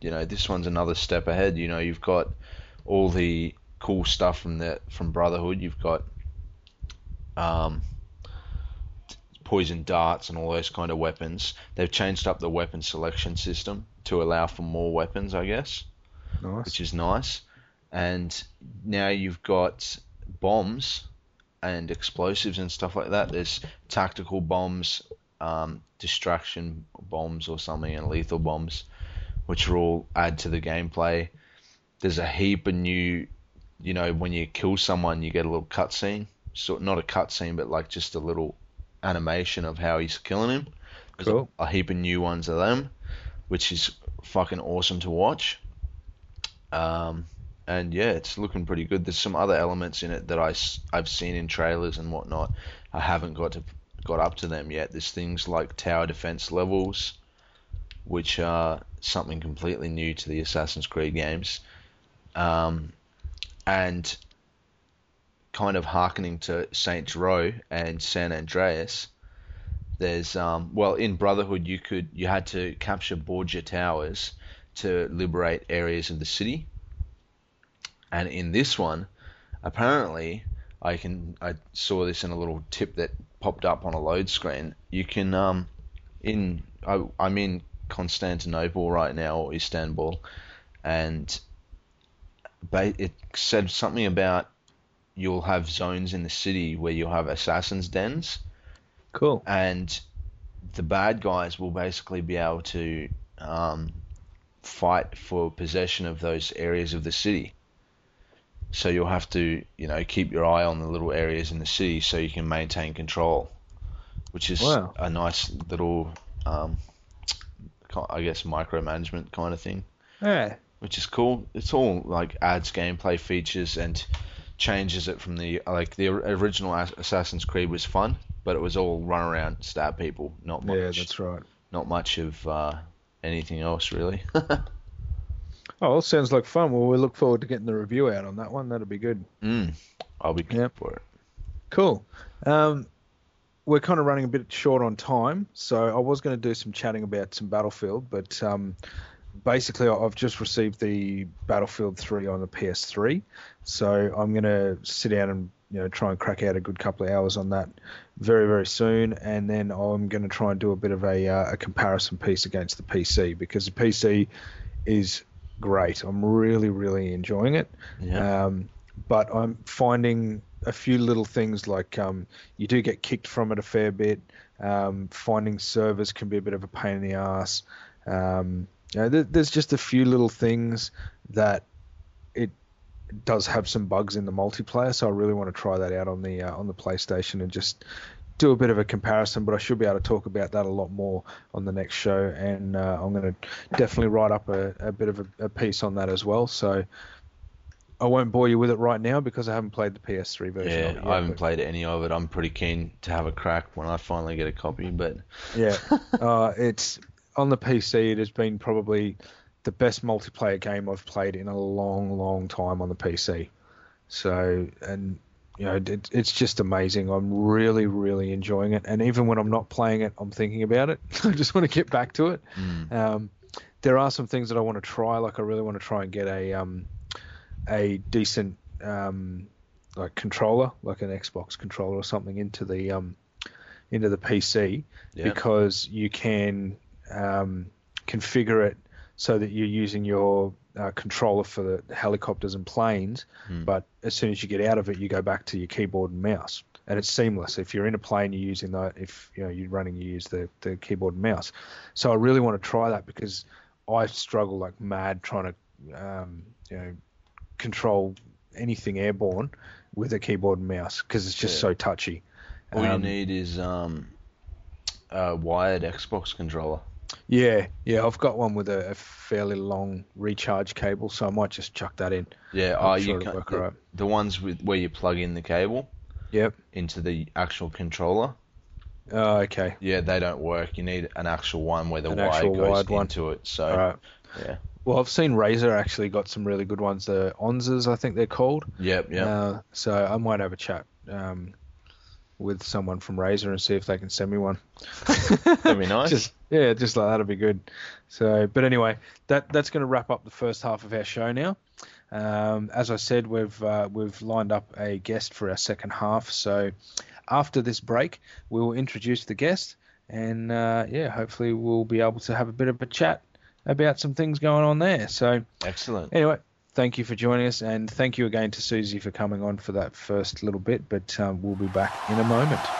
you know, this one's another step ahead. You know, you've got all the cool stuff from the from Brotherhood. You've got um, poison darts and all those kind of weapons. They've changed up the weapon selection system to allow for more weapons, I guess, Nice. which is nice. And now you've got bombs and explosives and stuff like that. There's tactical bombs, um, distraction bombs or something, and lethal bombs, which will all add to the gameplay. There's a heap of new, you know, when you kill someone, you get a little cutscene. So not a cutscene, but like just a little animation of how he's killing him. There's a- Cool. a, heap of new ones of them, which is fucking awesome to watch. Um, and yeah, it's looking pretty good. There's some other elements in it that I I have seen in trailers and whatnot. I haven't got to got up to them yet. There's things like tower defense levels, which are something completely new to the Assassin's Creed games, um, and kind of hearkening to Saints Row and San Andreas. There's um, well in Brotherhood you could you had to capture Borgia towers to liberate areas of the city. And in this one, apparently, I can I saw this in a little tip that popped up on a load screen. You can um, in I, I'm in Constantinople right now or Istanbul, and it said something about you'll have zones in the city where you'll have assassins dens Cool. and the bad guys will basically be able to um, fight for possession of those areas of the city. So you'll have to, you know, keep your eye on the little areas in the city so you can maintain control, which is Wow. a nice little, um, I guess, micromanagement kind of thing Yeah. which is cool. It's all like adds gameplay features and changes it from the like the original Assassin's Creed was fun, but it was all run around stab people, not much, Yeah, that's right. not much of uh, anything else really. Oh, well, sounds like fun. Well, we look forward to getting the review out on that one. That'll be good. mm, I'll be Yep. for it. Cool. Um, we're kind of running a bit short on time, so I was going to do some chatting about some Battlefield, but um, basically, I've just received the Battlefield 3 on the PS3, so I'm gonna sit down and you know try and crack out a good couple of hours on that very very soon, and then I'm gonna try and do a bit of a, uh, a comparison piece against the PC because the PC is great. I'm really really enjoying it. Yeah. Um, but I'm finding a few little things like um, you do get kicked from it a fair bit. Um, finding servers can be a bit of a pain in the ass. Um, you know, there, there's just a few little things that it does have some bugs in the multiplayer. So I really want to try that out on the uh, on the PlayStation and just do a bit of a comparison. But I should be able to talk about that a lot more on the next show, and uh, I'm going to definitely write up a, a bit of a, a piece on that as well. So. I won't bore you with it right now because I haven't played the PS3 version. Yeah, of it yet, I haven't but- played any of it. I'm pretty keen to have a crack when I finally get a copy, but Yeah, uh, it's on the PC. It has been probably the best multiplayer game I've played in a long, long time on the PC. So, and you know, it, it's just amazing. I'm really, really enjoying it. And even when I'm not playing it, I'm thinking about it. I just want to get back to it. mm, Um, there are some things that I want to try. Like I really want to try and get a um, a decent um, like controller, like an Xbox controller or something, into the um, into the PC yeah. because you can um, configure it so that you're using your uh, controller for the helicopters and planes, Hmm. but as soon as you get out of it, you go back to your keyboard and mouse, and it's seamless. If you're in a plane, you're using that. If you know you're running, you use the, the keyboard and mouse. So I really want to try that because I struggle like mad trying to um, you know control anything airborne with a keyboard and mouse because it's just Yeah. so touchy. All you Um, need is um, a wired Xbox controller. Yeah, yeah, I've got one with a, a fairly long recharge cable, so I might just chuck that in. Yeah, oh, sure you can, work the, alright. the ones with where you plug in the cable Yep. into the actual controller. Oh, okay. Yeah, they don't work. You need an actual one where the An wire goes wired one. into it. So All right. yeah, Well, I've seen Razer actually got some really good ones. The Onzas, I think they're called. yep, yep. Uh, so I might have a chat um, with someone from Razer and see if they can send me one. That'd be nice. Just yeah, just like that'd be good. So, but anyway, that that's going to wrap up the first half of our show now. Um, as I said, we've uh, we've lined up a guest for our second half. So, after this break, we will introduce the guest, and uh, yeah, hopefully we'll be able to have a bit of a chat about some things going on there. So, Excellent. anyway, thank you for joining us, and thank you again to Susie for coming on for that first little bit. But um, we'll be back in a moment.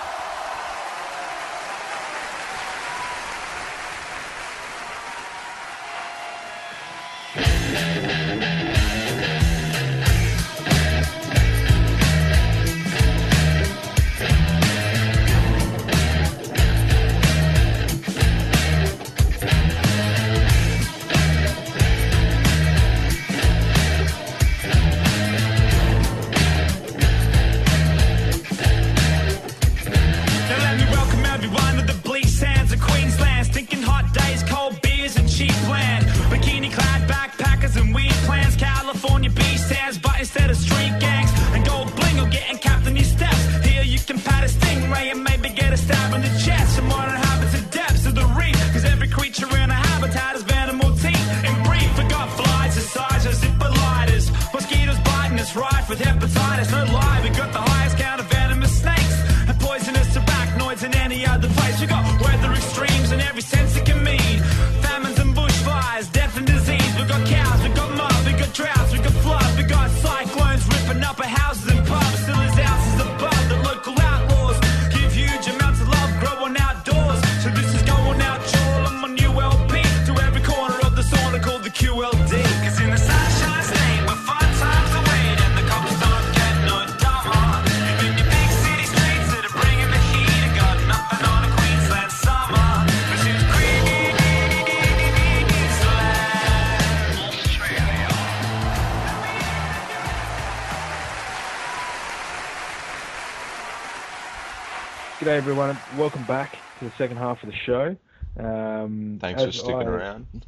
The second half of the show. Um, Thanks for sticking I- around.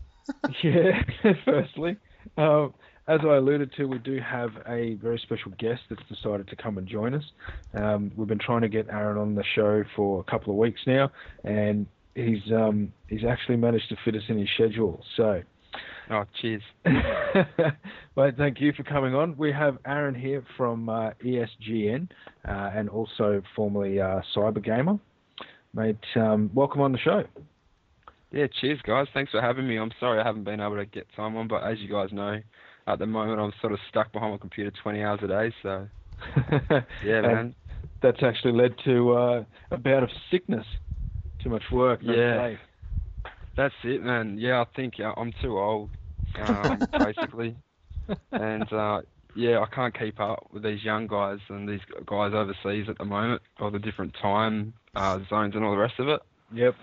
Yeah, firstly, um, as I alluded to, we do have a very special guest that's decided to come and join us. Um, we've been trying to get Aaron on the show for a couple of weeks now, and he's um, he's actually managed to fit us in his schedule. So Oh, cheers. well, thank you for coming on. We have Aaron here from uh, ESGN uh, and also formerly uh, Cyber Gamer. Mate, um, welcome on the show. Yeah, cheers, guys. Thanks for having me. I'm sorry I haven't been able to get time on, but as you guys know, at the moment I'm sort of stuck behind my computer 20 hours a day. So yeah, man. That's actually led to uh, a bout of sickness. Too much work. Yeah. That's it, man. Yeah, I think uh, I'm too old, um, basically, and uh, yeah, I can't keep up with these young guys and these guys overseas at the moment, all the different time uh, zones and all the rest of it. Yep.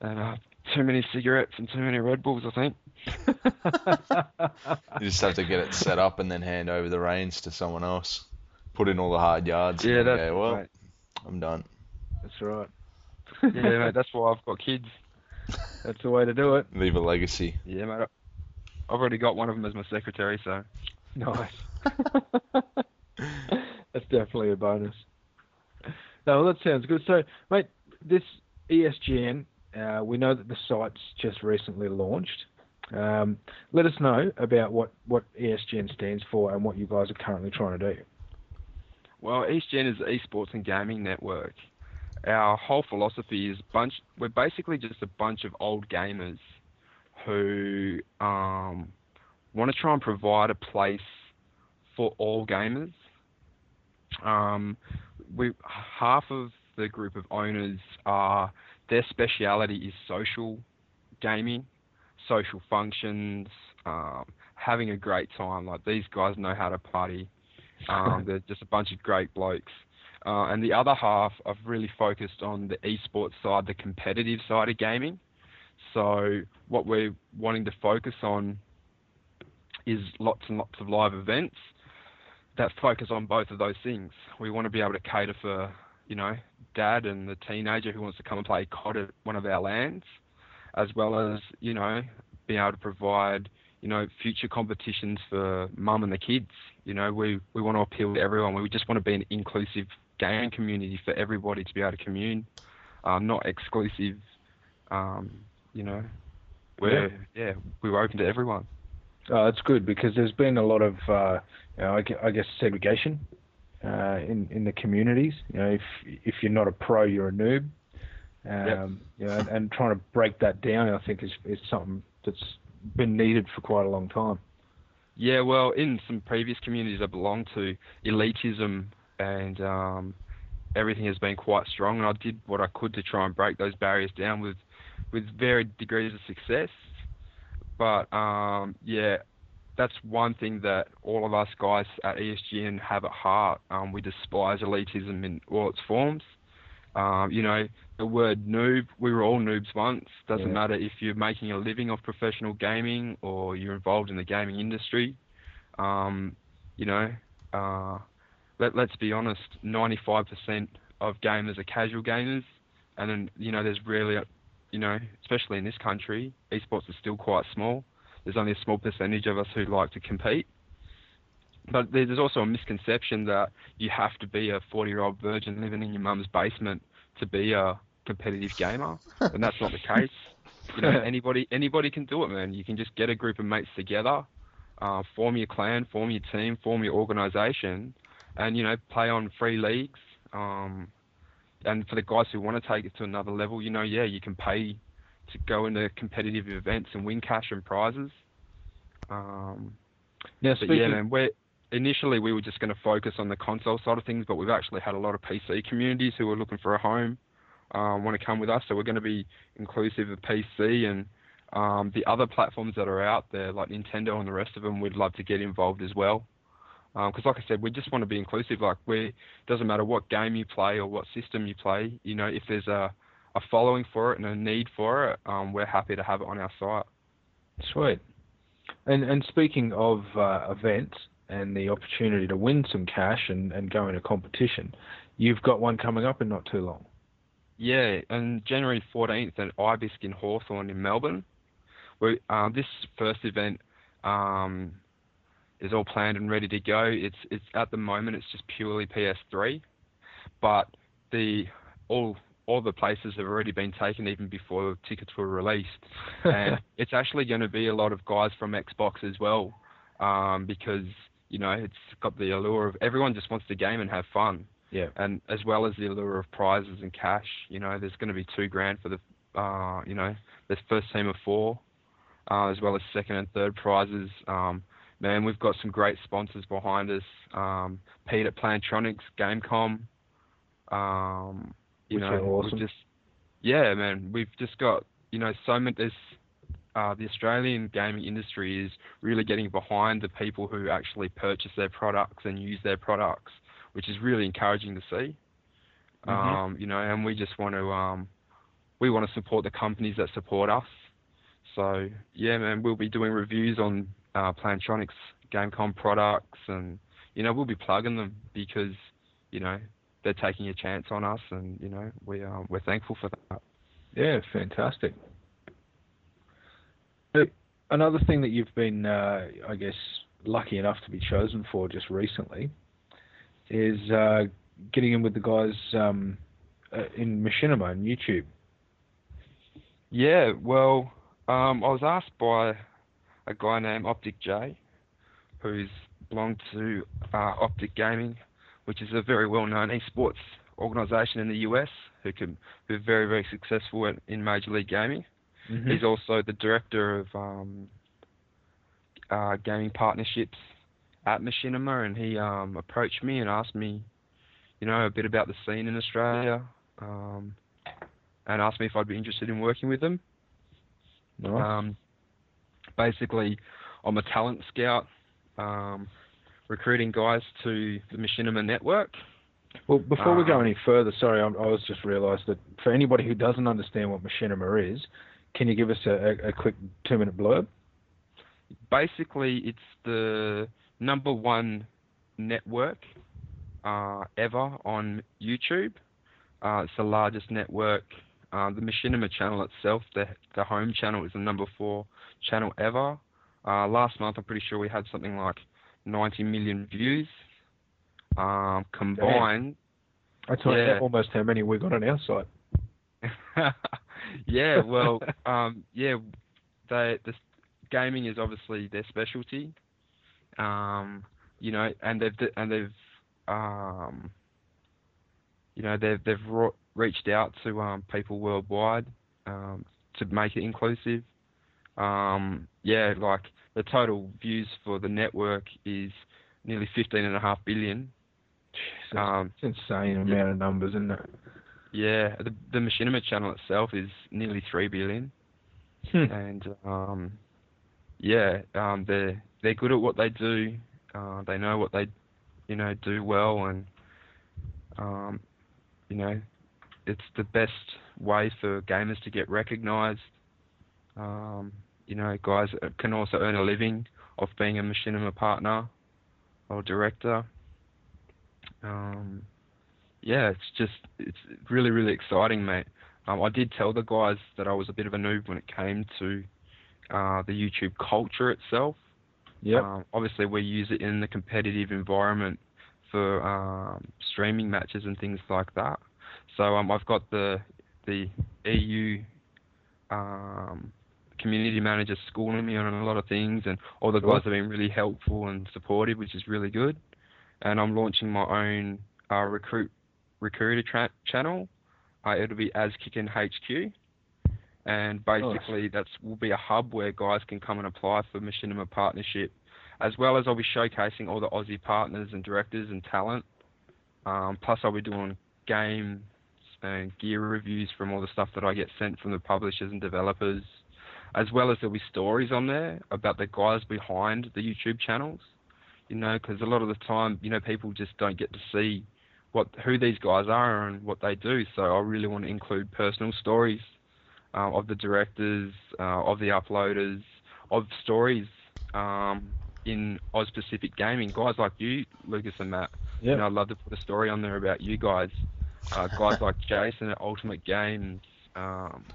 And uh, too many cigarettes and too many Red Bulls, I think. You just have to get it set up and then hand over the reins to someone else. Put in all the hard yards. Yeah, and that's go, well, right. I'm done. That's right. Yeah, mate, that's why I've got kids. That's the way to do it. Leave a legacy. Yeah, mate. I've already got one of them as my secretary, so Nice. That's definitely a bonus. No, well, that sounds good. So, mate, this ESGN, uh, we know that the site's just recently launched. Um, let us know about what, what ESGN stands for and what you guys are currently trying to do. Well, EastGen is the Esports and Gaming Network. Our whole philosophy is bunch. We're basically just a bunch of old gamers who um, want to try and provide a place for all gamers. Um, we half of the group of owners are their speciality is social gaming, social functions, um, having a great time. Like these guys know how to party. Um, they're just a bunch of great blokes. Uh, and the other half I've really focused on the esports side, the competitive side of gaming. So what we're wanting to focus on is lots and lots of live events that focus on both of those things. We want to be able to cater for, you know, dad and the teenager who wants to come and play COD at one of our lands, as well as, you know, being able to provide, you know, future competitions for mum and the kids. You know, we, we want to appeal to everyone. We just want to be an inclusive game community for everybody to be able to commune, um, not exclusive. Um, you know, we're yeah, we were open to everyone. Uh, that's good because there's been a lot of, uh, you know, I, guess, segregation uh, in in the communities. You know, if if you're not a pro, you're a noob. Um, You know, and, and trying to break that down, I think, is is something that's been needed for quite a long time. Yeah, well, in some previous communities I belong to, elitism and um, everything has been quite strong, and I did what I could to try and break those barriers down with with varied degrees of success. But um, yeah, that's one thing that all of us guys at ESGN have at heart. Um, we despise elitism in all its forms. Um, you know, the word noob, we were all noobs once. Doesn't Yeah. matter if you're making a living off professional gaming or you're involved in the gaming industry. Um, you know, uh, let, let's be honest, 95% of gamers are casual gamers. And then, you know, there's really, you know, especially in this country, esports is still quite small. There's only a small percentage of us who like to compete. But there's also a misconception that you have to be a 40 year old virgin living in your mum's basement to be a competitive gamer. and that's not the case. You know, anybody anybody can do it, man. You can just get a group of mates together, uh, form your clan, form your team, form your organisation, and you know play on free leagues. Um, and for the guys who want to take it to another level, you know, yeah, you can pay to go into competitive events and win cash and prizes. Um, Now, speaking, yeah, man, we're initially we were just going to focus on the console side of things, but we've actually had a lot of PC communities who are looking for a home, um, want to come with us. So we're going to be inclusive of PC and um, the other platforms that are out there, like Nintendo and the rest of them. We'd love to get involved as well. Because, like I said, we just want to be inclusive. Like, we doesn't matter what game you play or what system you play. You know, if there's a a following for it and a need for it, um, we're happy to have it on our site. Sweet. And and speaking of uh, events and the opportunity to win some cash and, and go in a competition, you've got one coming up in not too long. Yeah, on January 14th at Ibisc in Hawthorn in Melbourne. We, uh, this first event um, is all planned and ready to go. It's it's at the moment it's just purely PS3, but the all all the places have already been taken even before the tickets were released, and it's actually going to be a lot of guys from Xbox as well, um, because you know it's got the allure of everyone just wants to game and have fun, Yeah. and as well as the allure of prizes and cash. You know, there's going to be two grand for the, uh, you know, the first team of four, uh, as well as second and third prizes. Um, man, we've got some great sponsors behind us. Um, Pete at Plantronics, Gamecom. Um, you Which know, awesome. we've just, yeah, man, we've just got, you know, so many. There's uh, the Australian gaming industry is really getting behind the people who actually purchase their products and use their products, which is really encouraging to see. Mhm. Um, you know, and we just want to um, we want to support the companies that support us. So yeah, man, we'll be doing reviews on uh, Plantronics Gamecom products, and you know, we'll be plugging them because you know they're taking a chance on us, and you know we uh, we're thankful for that. Yeah, fantastic. Another thing that you've been, uh, I guess, lucky enough to be chosen for just recently is uh, getting in with the guys um, uh, in Machinima and YouTube. Yeah, well, um, I was asked by a guy named Optic J, who's belonged to uh, Optic Gaming, which is a very well-known esports organisation in the US, who can who are very very successful in, in Major League Gaming. He's also the director of um, uh, gaming partnerships at Machinima, and he um, approached me and asked me, you know, a bit about the scene in Australia, um, and asked me if I'd be interested in working with them. Nice. Um, basically, I'm a talent scout, um, recruiting guys to the Machinima network. Well, before we go Uh, any further, sorry, I, I was just realised that for anybody who doesn't understand what Machinima is, can you give us a, a, quick two-minute blurb? Basically, it's the number one network uh, ever on YouTube. Uh, it's the largest network. Uh, the Machinima channel itself, the the home channel, is the number four channel ever. Uh, last month, I'm pretty sure we had something like 90 million views um, combined. That's Yeah. almost how many we got on our site. yeah, well, um, yeah, they the gaming is obviously their specialty. Um, you know, and they've and they've um, you know they've they've reached out to um, people worldwide um, to make it inclusive. Um, yeah, like the total views for the network is nearly fifteen and a half billion. Jeez, Um, it's insane amount of numbers, isn't it? yeah, the the Machinima channel itself is nearly three billion. Hmm. and um, yeah, um, they're they're good at what they do. Uh, they know what they, you know, do well, and um, you know, it's the best way for gamers to get recognised. Um, you know, guys can also earn a living off being a machinima partner or director. Um, yeah, it's just it's really really exciting, mate. Um, I did tell the guys that I was a bit of a noob when it came to uh, the YouTube culture itself. Yep. Um, obviously, we use it in the competitive environment for um, streaming matches and things like that. So um, I've got the the EU um, community manager schooling me on a lot of things, and all the guys have been really helpful and supportive, which is really good. And I'm launching my own uh, recruit recruiter tra- channel. Uh, it'll be as Kickin HQ, and basically that's will be a hub where guys can come and apply for Machinima partnership, as well as I'll be showcasing all the Aussie partners and directors and talent. Um, plus, I'll be doing game and gear reviews from all the stuff that I get sent from the publishers and developers, as well as there'll be stories on there about the guys behind the YouTube channels. You know, because a lot of the time, you know, people just don't get to see what who these guys are and what they do. So I really want to include personal stories uh, of the directors, uh, of the uploaders, of stories um, in Oz Pacific gaming. Guys like you, Lucas and Matt. Yeah. You know, I'd love to put a story on there about you guys. Uh, guys like Jason at Ultimate Games, um,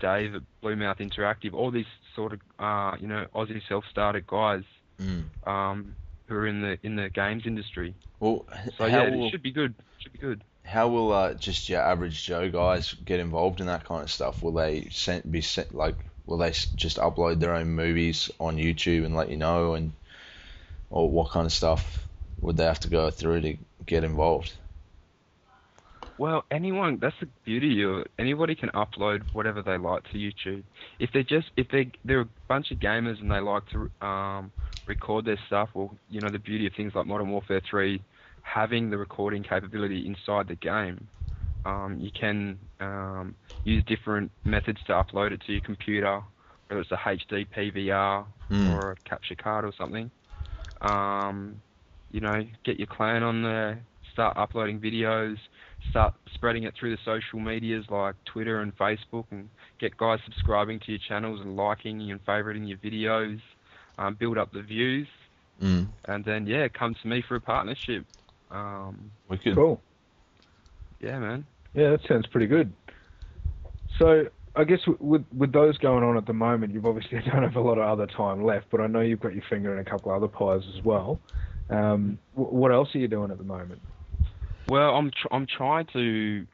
Dave at Bluemouth Interactive, all these sort of uh, you know Aussie self-started guys Mm. um, who are in the in the games industry. Well, So how yeah, will, it should be good. Should be good. how will uh, just your average Joe guys get involved in that kind of stuff? Will they sent, be sent like? Will they just upload their own movies on YouTube and let you know, and or what kind of stuff would they have to go through to get involved? Well, anyone, that's the beauty of it. Anybody can upload whatever they like to YouTube. If they're just, if they, they're a bunch of gamers and they like to um, record their stuff, well, you know, the beauty of things like Modern Warfare 3, having the recording capability inside the game, um, you can um, use different methods to upload it to your computer, whether it's a HD PVR Hmm. or a capture card or something. Um, you know, get your clan on there, start uploading videos, start spreading it through the social medias like Twitter and Facebook, and get guys subscribing to your channels and liking and favoriting your videos. Um, build up the views, Mm. and then yeah, come to me for a partnership. Um, We could. Cool. yeah, man. Yeah, that sounds pretty good. So I guess with with those going on at the moment, you've obviously don't have a lot of other time left, but I know you've got your finger in a couple other pies as well. Um, wh- what else are you doing at the moment? Well, I'm tr- I'm trying to,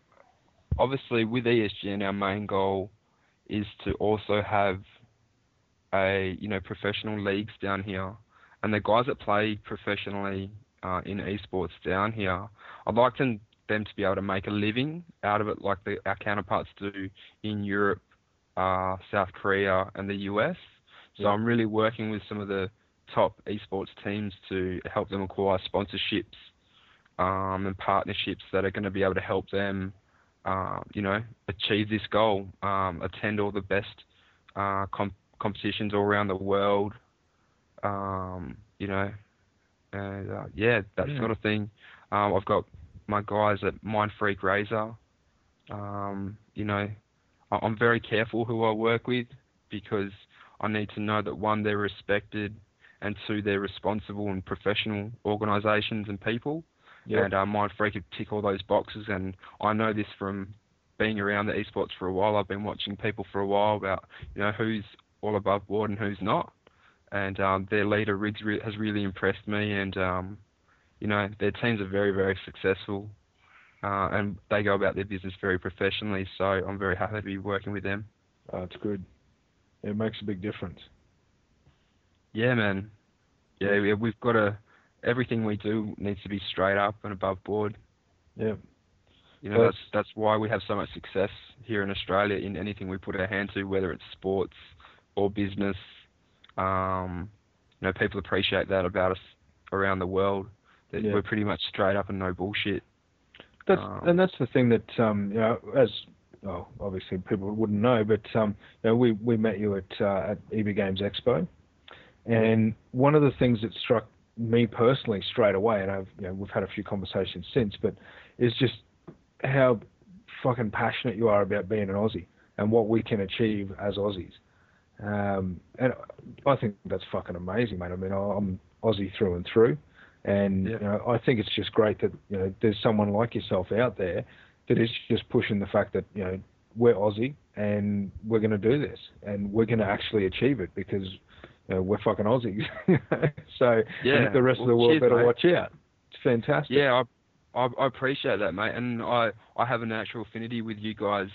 obviously with E ESGN, our main goal is to also have a you know professional leagues down here, and the guys that play professionally uh, in esports down here, I'd like them them to be able to make a living out of it, like the, our counterparts do in Europe, uh, South Korea, and the US. So Yeah. I'm really working with some of the top esports teams to help them acquire sponsorships um, and partnerships that are going to be able to help them, uh, you know, achieve this goal, um, attend all the best uh, com- competitions all around the world, um, you know, and uh, yeah, that Yeah. sort of thing. Um, I've got my guys at Mind Freak Razor. Um, you know, I- I'm very careful who I work with because I need to know that one, they're respected, and two, they're responsible and professional organisations and people. And uh, Mind Freak could tick all those boxes. And I know this from being around the esports for a while. I've been watching people for a while about you know who's all above board and who's not. And um, their leader Riggs re- has really impressed me. And um, you know their teams are very very successful. Uh, and they go about their business very professionally, so I'm very happy to be working with them. Oh, it's good. It makes a big difference. Yeah, man. Yeah, we, we've got to. Everything we do needs to be straight up and above board. Yeah. You know, Well, that's that's why we have so much success here in Australia in anything we put our hand to, whether it's sports or business. Um, you know, people appreciate that about us around the world. That Yeah. we're pretty much straight up and no bullshit. That's Um, and that's the thing that um, you know, as well, obviously people wouldn't know, but um, you know, we we met you at uh, at EB Games Expo, and one of the things that struck me personally straight away, and I've you know we've had a few conversations since, but is just how fucking passionate you are about being an Aussie and what we can achieve as Aussies. Um, and I think that's fucking amazing, mate. I mean, I'm Aussie through and through, and Yeah. you know, I think it's just great that you know there's someone like yourself out there that is just pushing the fact that you know we're Aussie and we're going to do this and we're going to actually achieve it because know, we're fucking Aussies. so Yeah. the rest of the world cheers, better mate. watch out. It's fantastic. Yeah, I, I I appreciate that, mate, and I I have a natural affinity with you guys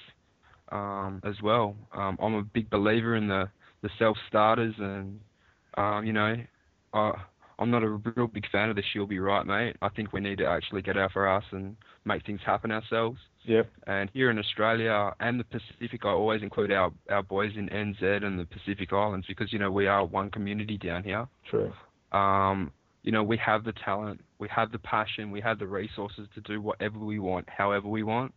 um, as well. Um, I'm a big believer in the the self starters, and um, you know, I I'm not a real big fan of the she'll be right, mate. I think we need to actually get out for us and make things happen ourselves. Yep. And here in Australia and the Pacific, I always include our our boys in NZ and the Pacific Islands because you know we are one community down here True. um, you know, we have the talent, we have the passion, we have the resources to do whatever we want, however we want.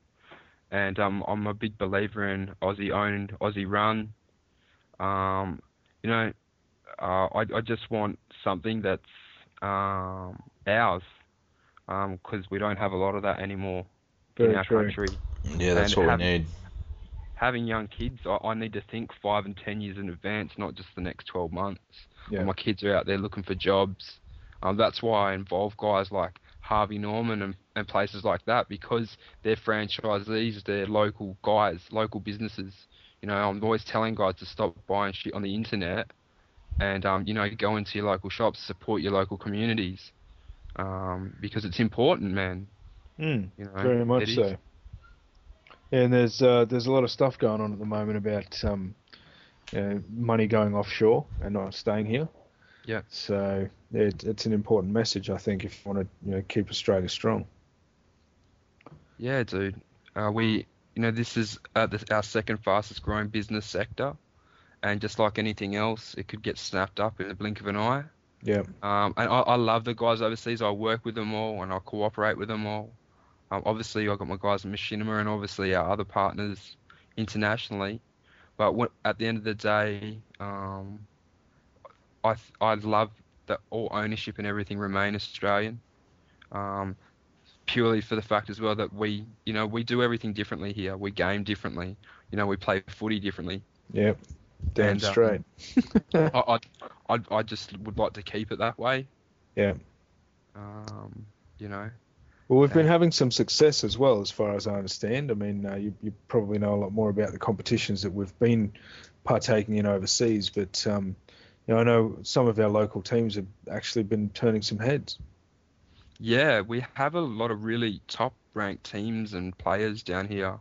And um, I'm a big believer in Aussie owned, Aussie run. Um, you know, uh, I, I just want something that's um, ours because we don't have a lot of that anymore Very in our true. country Yeah, that's And what have- we need. having young kids, I, I need to think five and ten years in advance, not just the next 12 months. Yeah. When my kids are out there looking for jobs. Um, that's why I involve guys like Harvey Norman and, and places like that because they're franchisees, they're local guys, local businesses. You know, I'm always telling guys to stop buying shit on the internet and, um, you know, go into your local shops, support your local communities um, because it's important, man. Mm, You know, very much is. so. And there's uh, there's a lot of stuff going on at the moment about um, you know, money going offshore and not staying here. Yeah. So it, it's an important message, I think, if you want to you know keep Australia strong. Yeah, dude. Uh, we, you know, this is uh, the, our second fastest growing business sector, and just like anything else, it could get snapped up in the blink of an eye. Yeah. Um, and I, I love the guys overseas. I work with them all, and I cooperate with them all. Um, obviously, I've got my guys at Machinima, and obviously our other partners internationally. But what, at the end of the day, um, I I love that all ownership and everything remain Australian. Um, purely for the fact as well that we, you know, we do everything differently here. We game differently. You know, we play footy differently. Yep. Damn And, um, straight. I, I, I, I just would like to keep it that way. Yeah. Um, you know. Well, we've been having some success as well, as far as I understand. I mean, uh, you, you probably know a lot more about the competitions that we've been partaking in overseas, but um, you know, I know some of our local teams have actually been turning some heads. Yeah, we have a lot of really top ranked teams and players down here.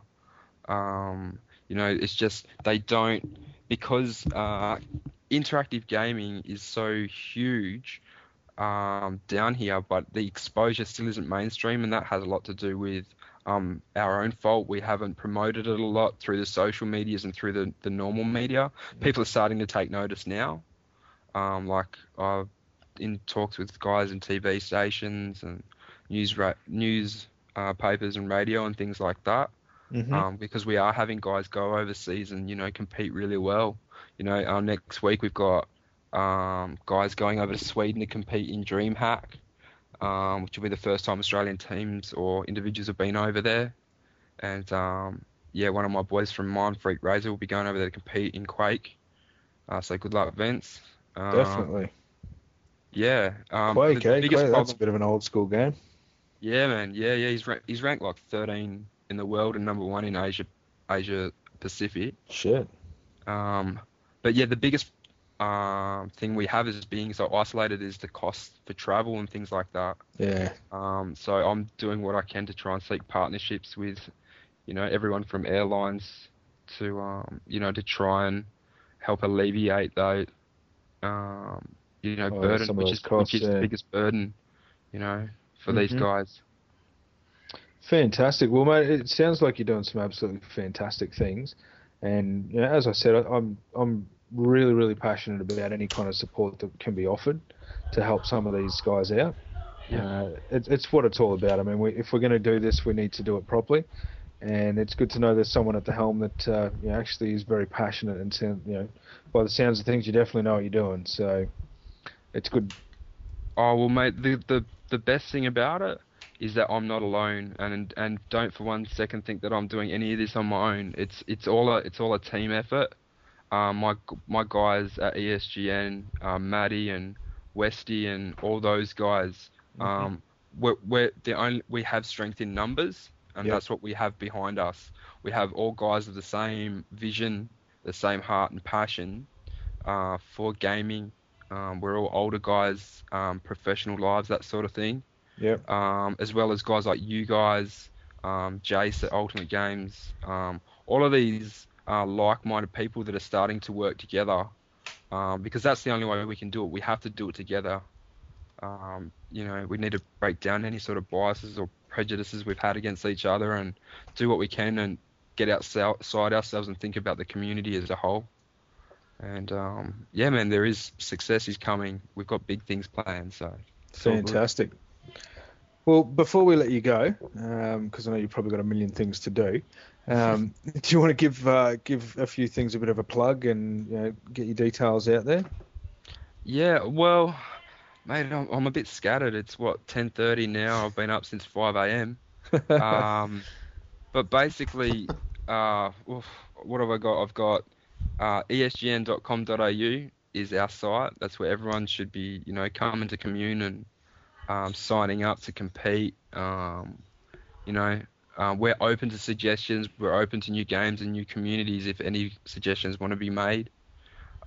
Um, you know, it's just they don't because uh, interactive gaming is so huge um, down here, but the exposure still isn't mainstream, and that has a lot to do with um, our own fault. We haven't promoted it a lot through the social medias and through the, the normal media. People are starting to take notice now. Um, like I've in talks with guys in TV stations and news ra- news uh, papers and radio and things like that. Mm-hmm. Um, because we are having guys go overseas and you know compete really well. You know, our next week we've got um, guys going over to Sweden to compete in DreamHack, um, which will be the first time Australian teams or individuals have been over there. And um, yeah, one of my boys from Mind Freak Razor will be going over there to compete in Quake. Uh, so good luck, Vince. Um, Definitely. Yeah. Um, Quake, the eh? Quake, that's a bit of an old school game. yeah, man. Yeah, yeah. He's ra- he's ranked like 13 in the world and number one in Asia Asia Pacific. Shit. Um, but yeah, the biggest um, thing we have is being so isolated is the cost for travel and things like that. Yeah. Um, so I'm doing what I can to try and seek partnerships with, you know, everyone from airlines to, um, you know, to try and help alleviate that, um, you know, Oh, burden, which is costs, which is yeah. the biggest burden, you know, for these Mhm. guys. Fantastic. Well, mate, it sounds like you're doing some absolutely fantastic things, and you know, as I said, I- I'm I'm really really passionate about any kind of support that can be offered to help some of these guys out. Uh, it, it's what it's all about. I mean, we, if we're going to do this, we need to do it properly, and it's good to know there's someone at the helm that uh, you know, actually is very passionate and you know, by the sounds of things, you definitely know what you're doing. So it's good. Oh well, mate. The the the best thing about it is that I'm not alone, and and don't for one second think that I'm doing any of this on my own. It's it's all a it's all a team effort. Um, my my guys at ESGN, um, Maddie and Westy and all those guys, um, we're, we're the only we have strength in numbers, and Yep. that's what we have behind us. We have all guys of the same vision, the same heart and passion uh, for gaming. Um, we're all older guys, um, professional lives, that sort of thing. Yep. Um, as well as guys like you guys, um, Jace at Ultimate Games. Um, all of these are like-minded people that are starting to work together, um, because that's the only way we can do it. We have to do it together. Um, you know, we need to break down any sort of biases or prejudices we've had against each other and do what we can and get outside ourselves and think about the community as a whole. And um, yeah, man, there is success is coming. We've got big things planned. So. Fantastic. Well, before we let you go, because I know you've probably got a million things to do, um, do you want to give uh, give a few things a bit of a plug and you know, get your details out there? Yeah, well, mate, I'm, I'm a bit scattered. It's what 10:30 now. I've been up since 5 a.m. Um, but basically, uh, oof, what have I got? I've got uh, esgn.com.au is our site. That's where everyone should be, you know, coming to commune and um, signing up to compete. Um, you know, uh, we're open to suggestions. We're open to new games and new communities if any suggestions want to be made.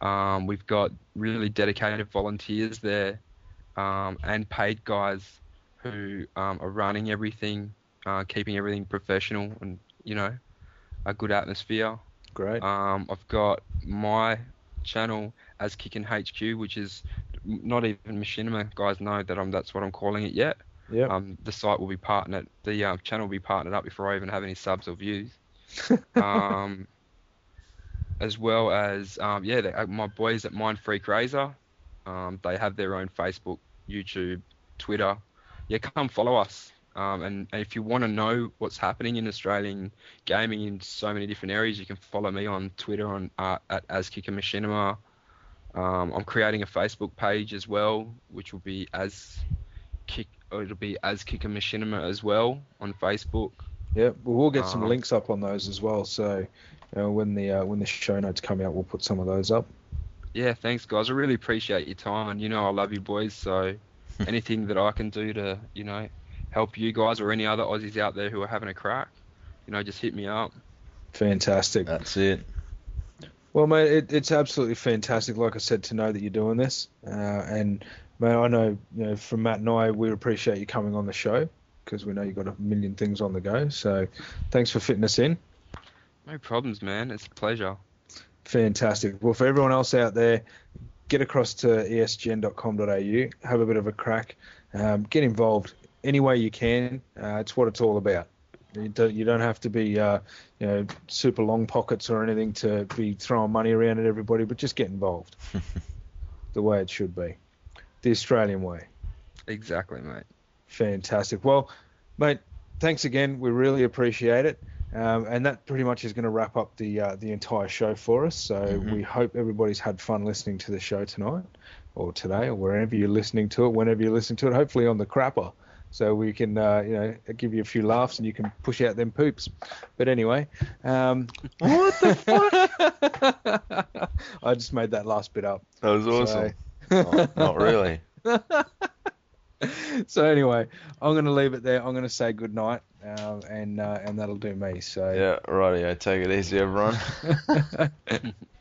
Um, we've got really dedicated volunteers there um, and paid guys who um, are running everything uh, keeping everything professional and you know a good atmosphere. Great. Um, I've got my channel as Kickin HQ, which is not even Machinima guys know that I'm that's what I'm calling it yet. Yeah. Um, the site will be partnered, the uh, channel will be partnered up before I even have any subs or views. um, as well as um, yeah, they, uh, my boys at Mind Freak Razor, um, they have their own Facebook, YouTube, Twitter. Yeah, come follow us. Um, and, and if you want to know what's happening in Australian gaming in so many different areas, you can follow me on Twitter on uh, at AsKicker Machinima. Um, I'm creating a Facebook page as well, which will be as kick. It'll be as Kicker Machinima as well on Facebook. Yeah, well, we'll get some Um, links up on those as well. So, you know, when the uh, when the show notes come out, we'll put some of those up. Yeah, thanks guys. I really appreciate your time, and you know I love you boys. So anything that I can do to you know help you guys or any other Aussies out there who are having a crack, you know, just hit me up. Fantastic. That's it. Well, mate, it, it's absolutely fantastic. Like I said, to know that you're doing this, uh, and mate, I know, you know, from Matt and I, we appreciate you coming on the show because we know you've got a million things on the go. So, thanks for fitting us in. No problems, man. It's a pleasure. Fantastic. Well, for everyone else out there, get across to esgn.com.au, have a bit of a crack, um, get involved any way you can. Uh, it's what it's all about. You don't, you don't have to be, uh, you know, super long pockets or anything to be throwing money around at everybody, but just get involved the way it should be, the Australian way. Exactly, mate. Fantastic. Well, mate, thanks again. We really appreciate it. Um, and that pretty much is going to wrap up the uh, the entire show for us. So Mhm. we hope everybody's had fun listening to the show tonight, or today, or wherever you're listening to it, whenever you listen to it. Hopefully on the crapper, so we can uh, you know give you a few laughs and you can push out them poops. But anyway, um, what the fuck? I just made that last bit up. That was awesome. So- Oh, not really. so anyway, I'm going to leave it there. I'm going to say good night, um, and uh, and that'll do me. So Yeah, rightio. Take it easy, everyone.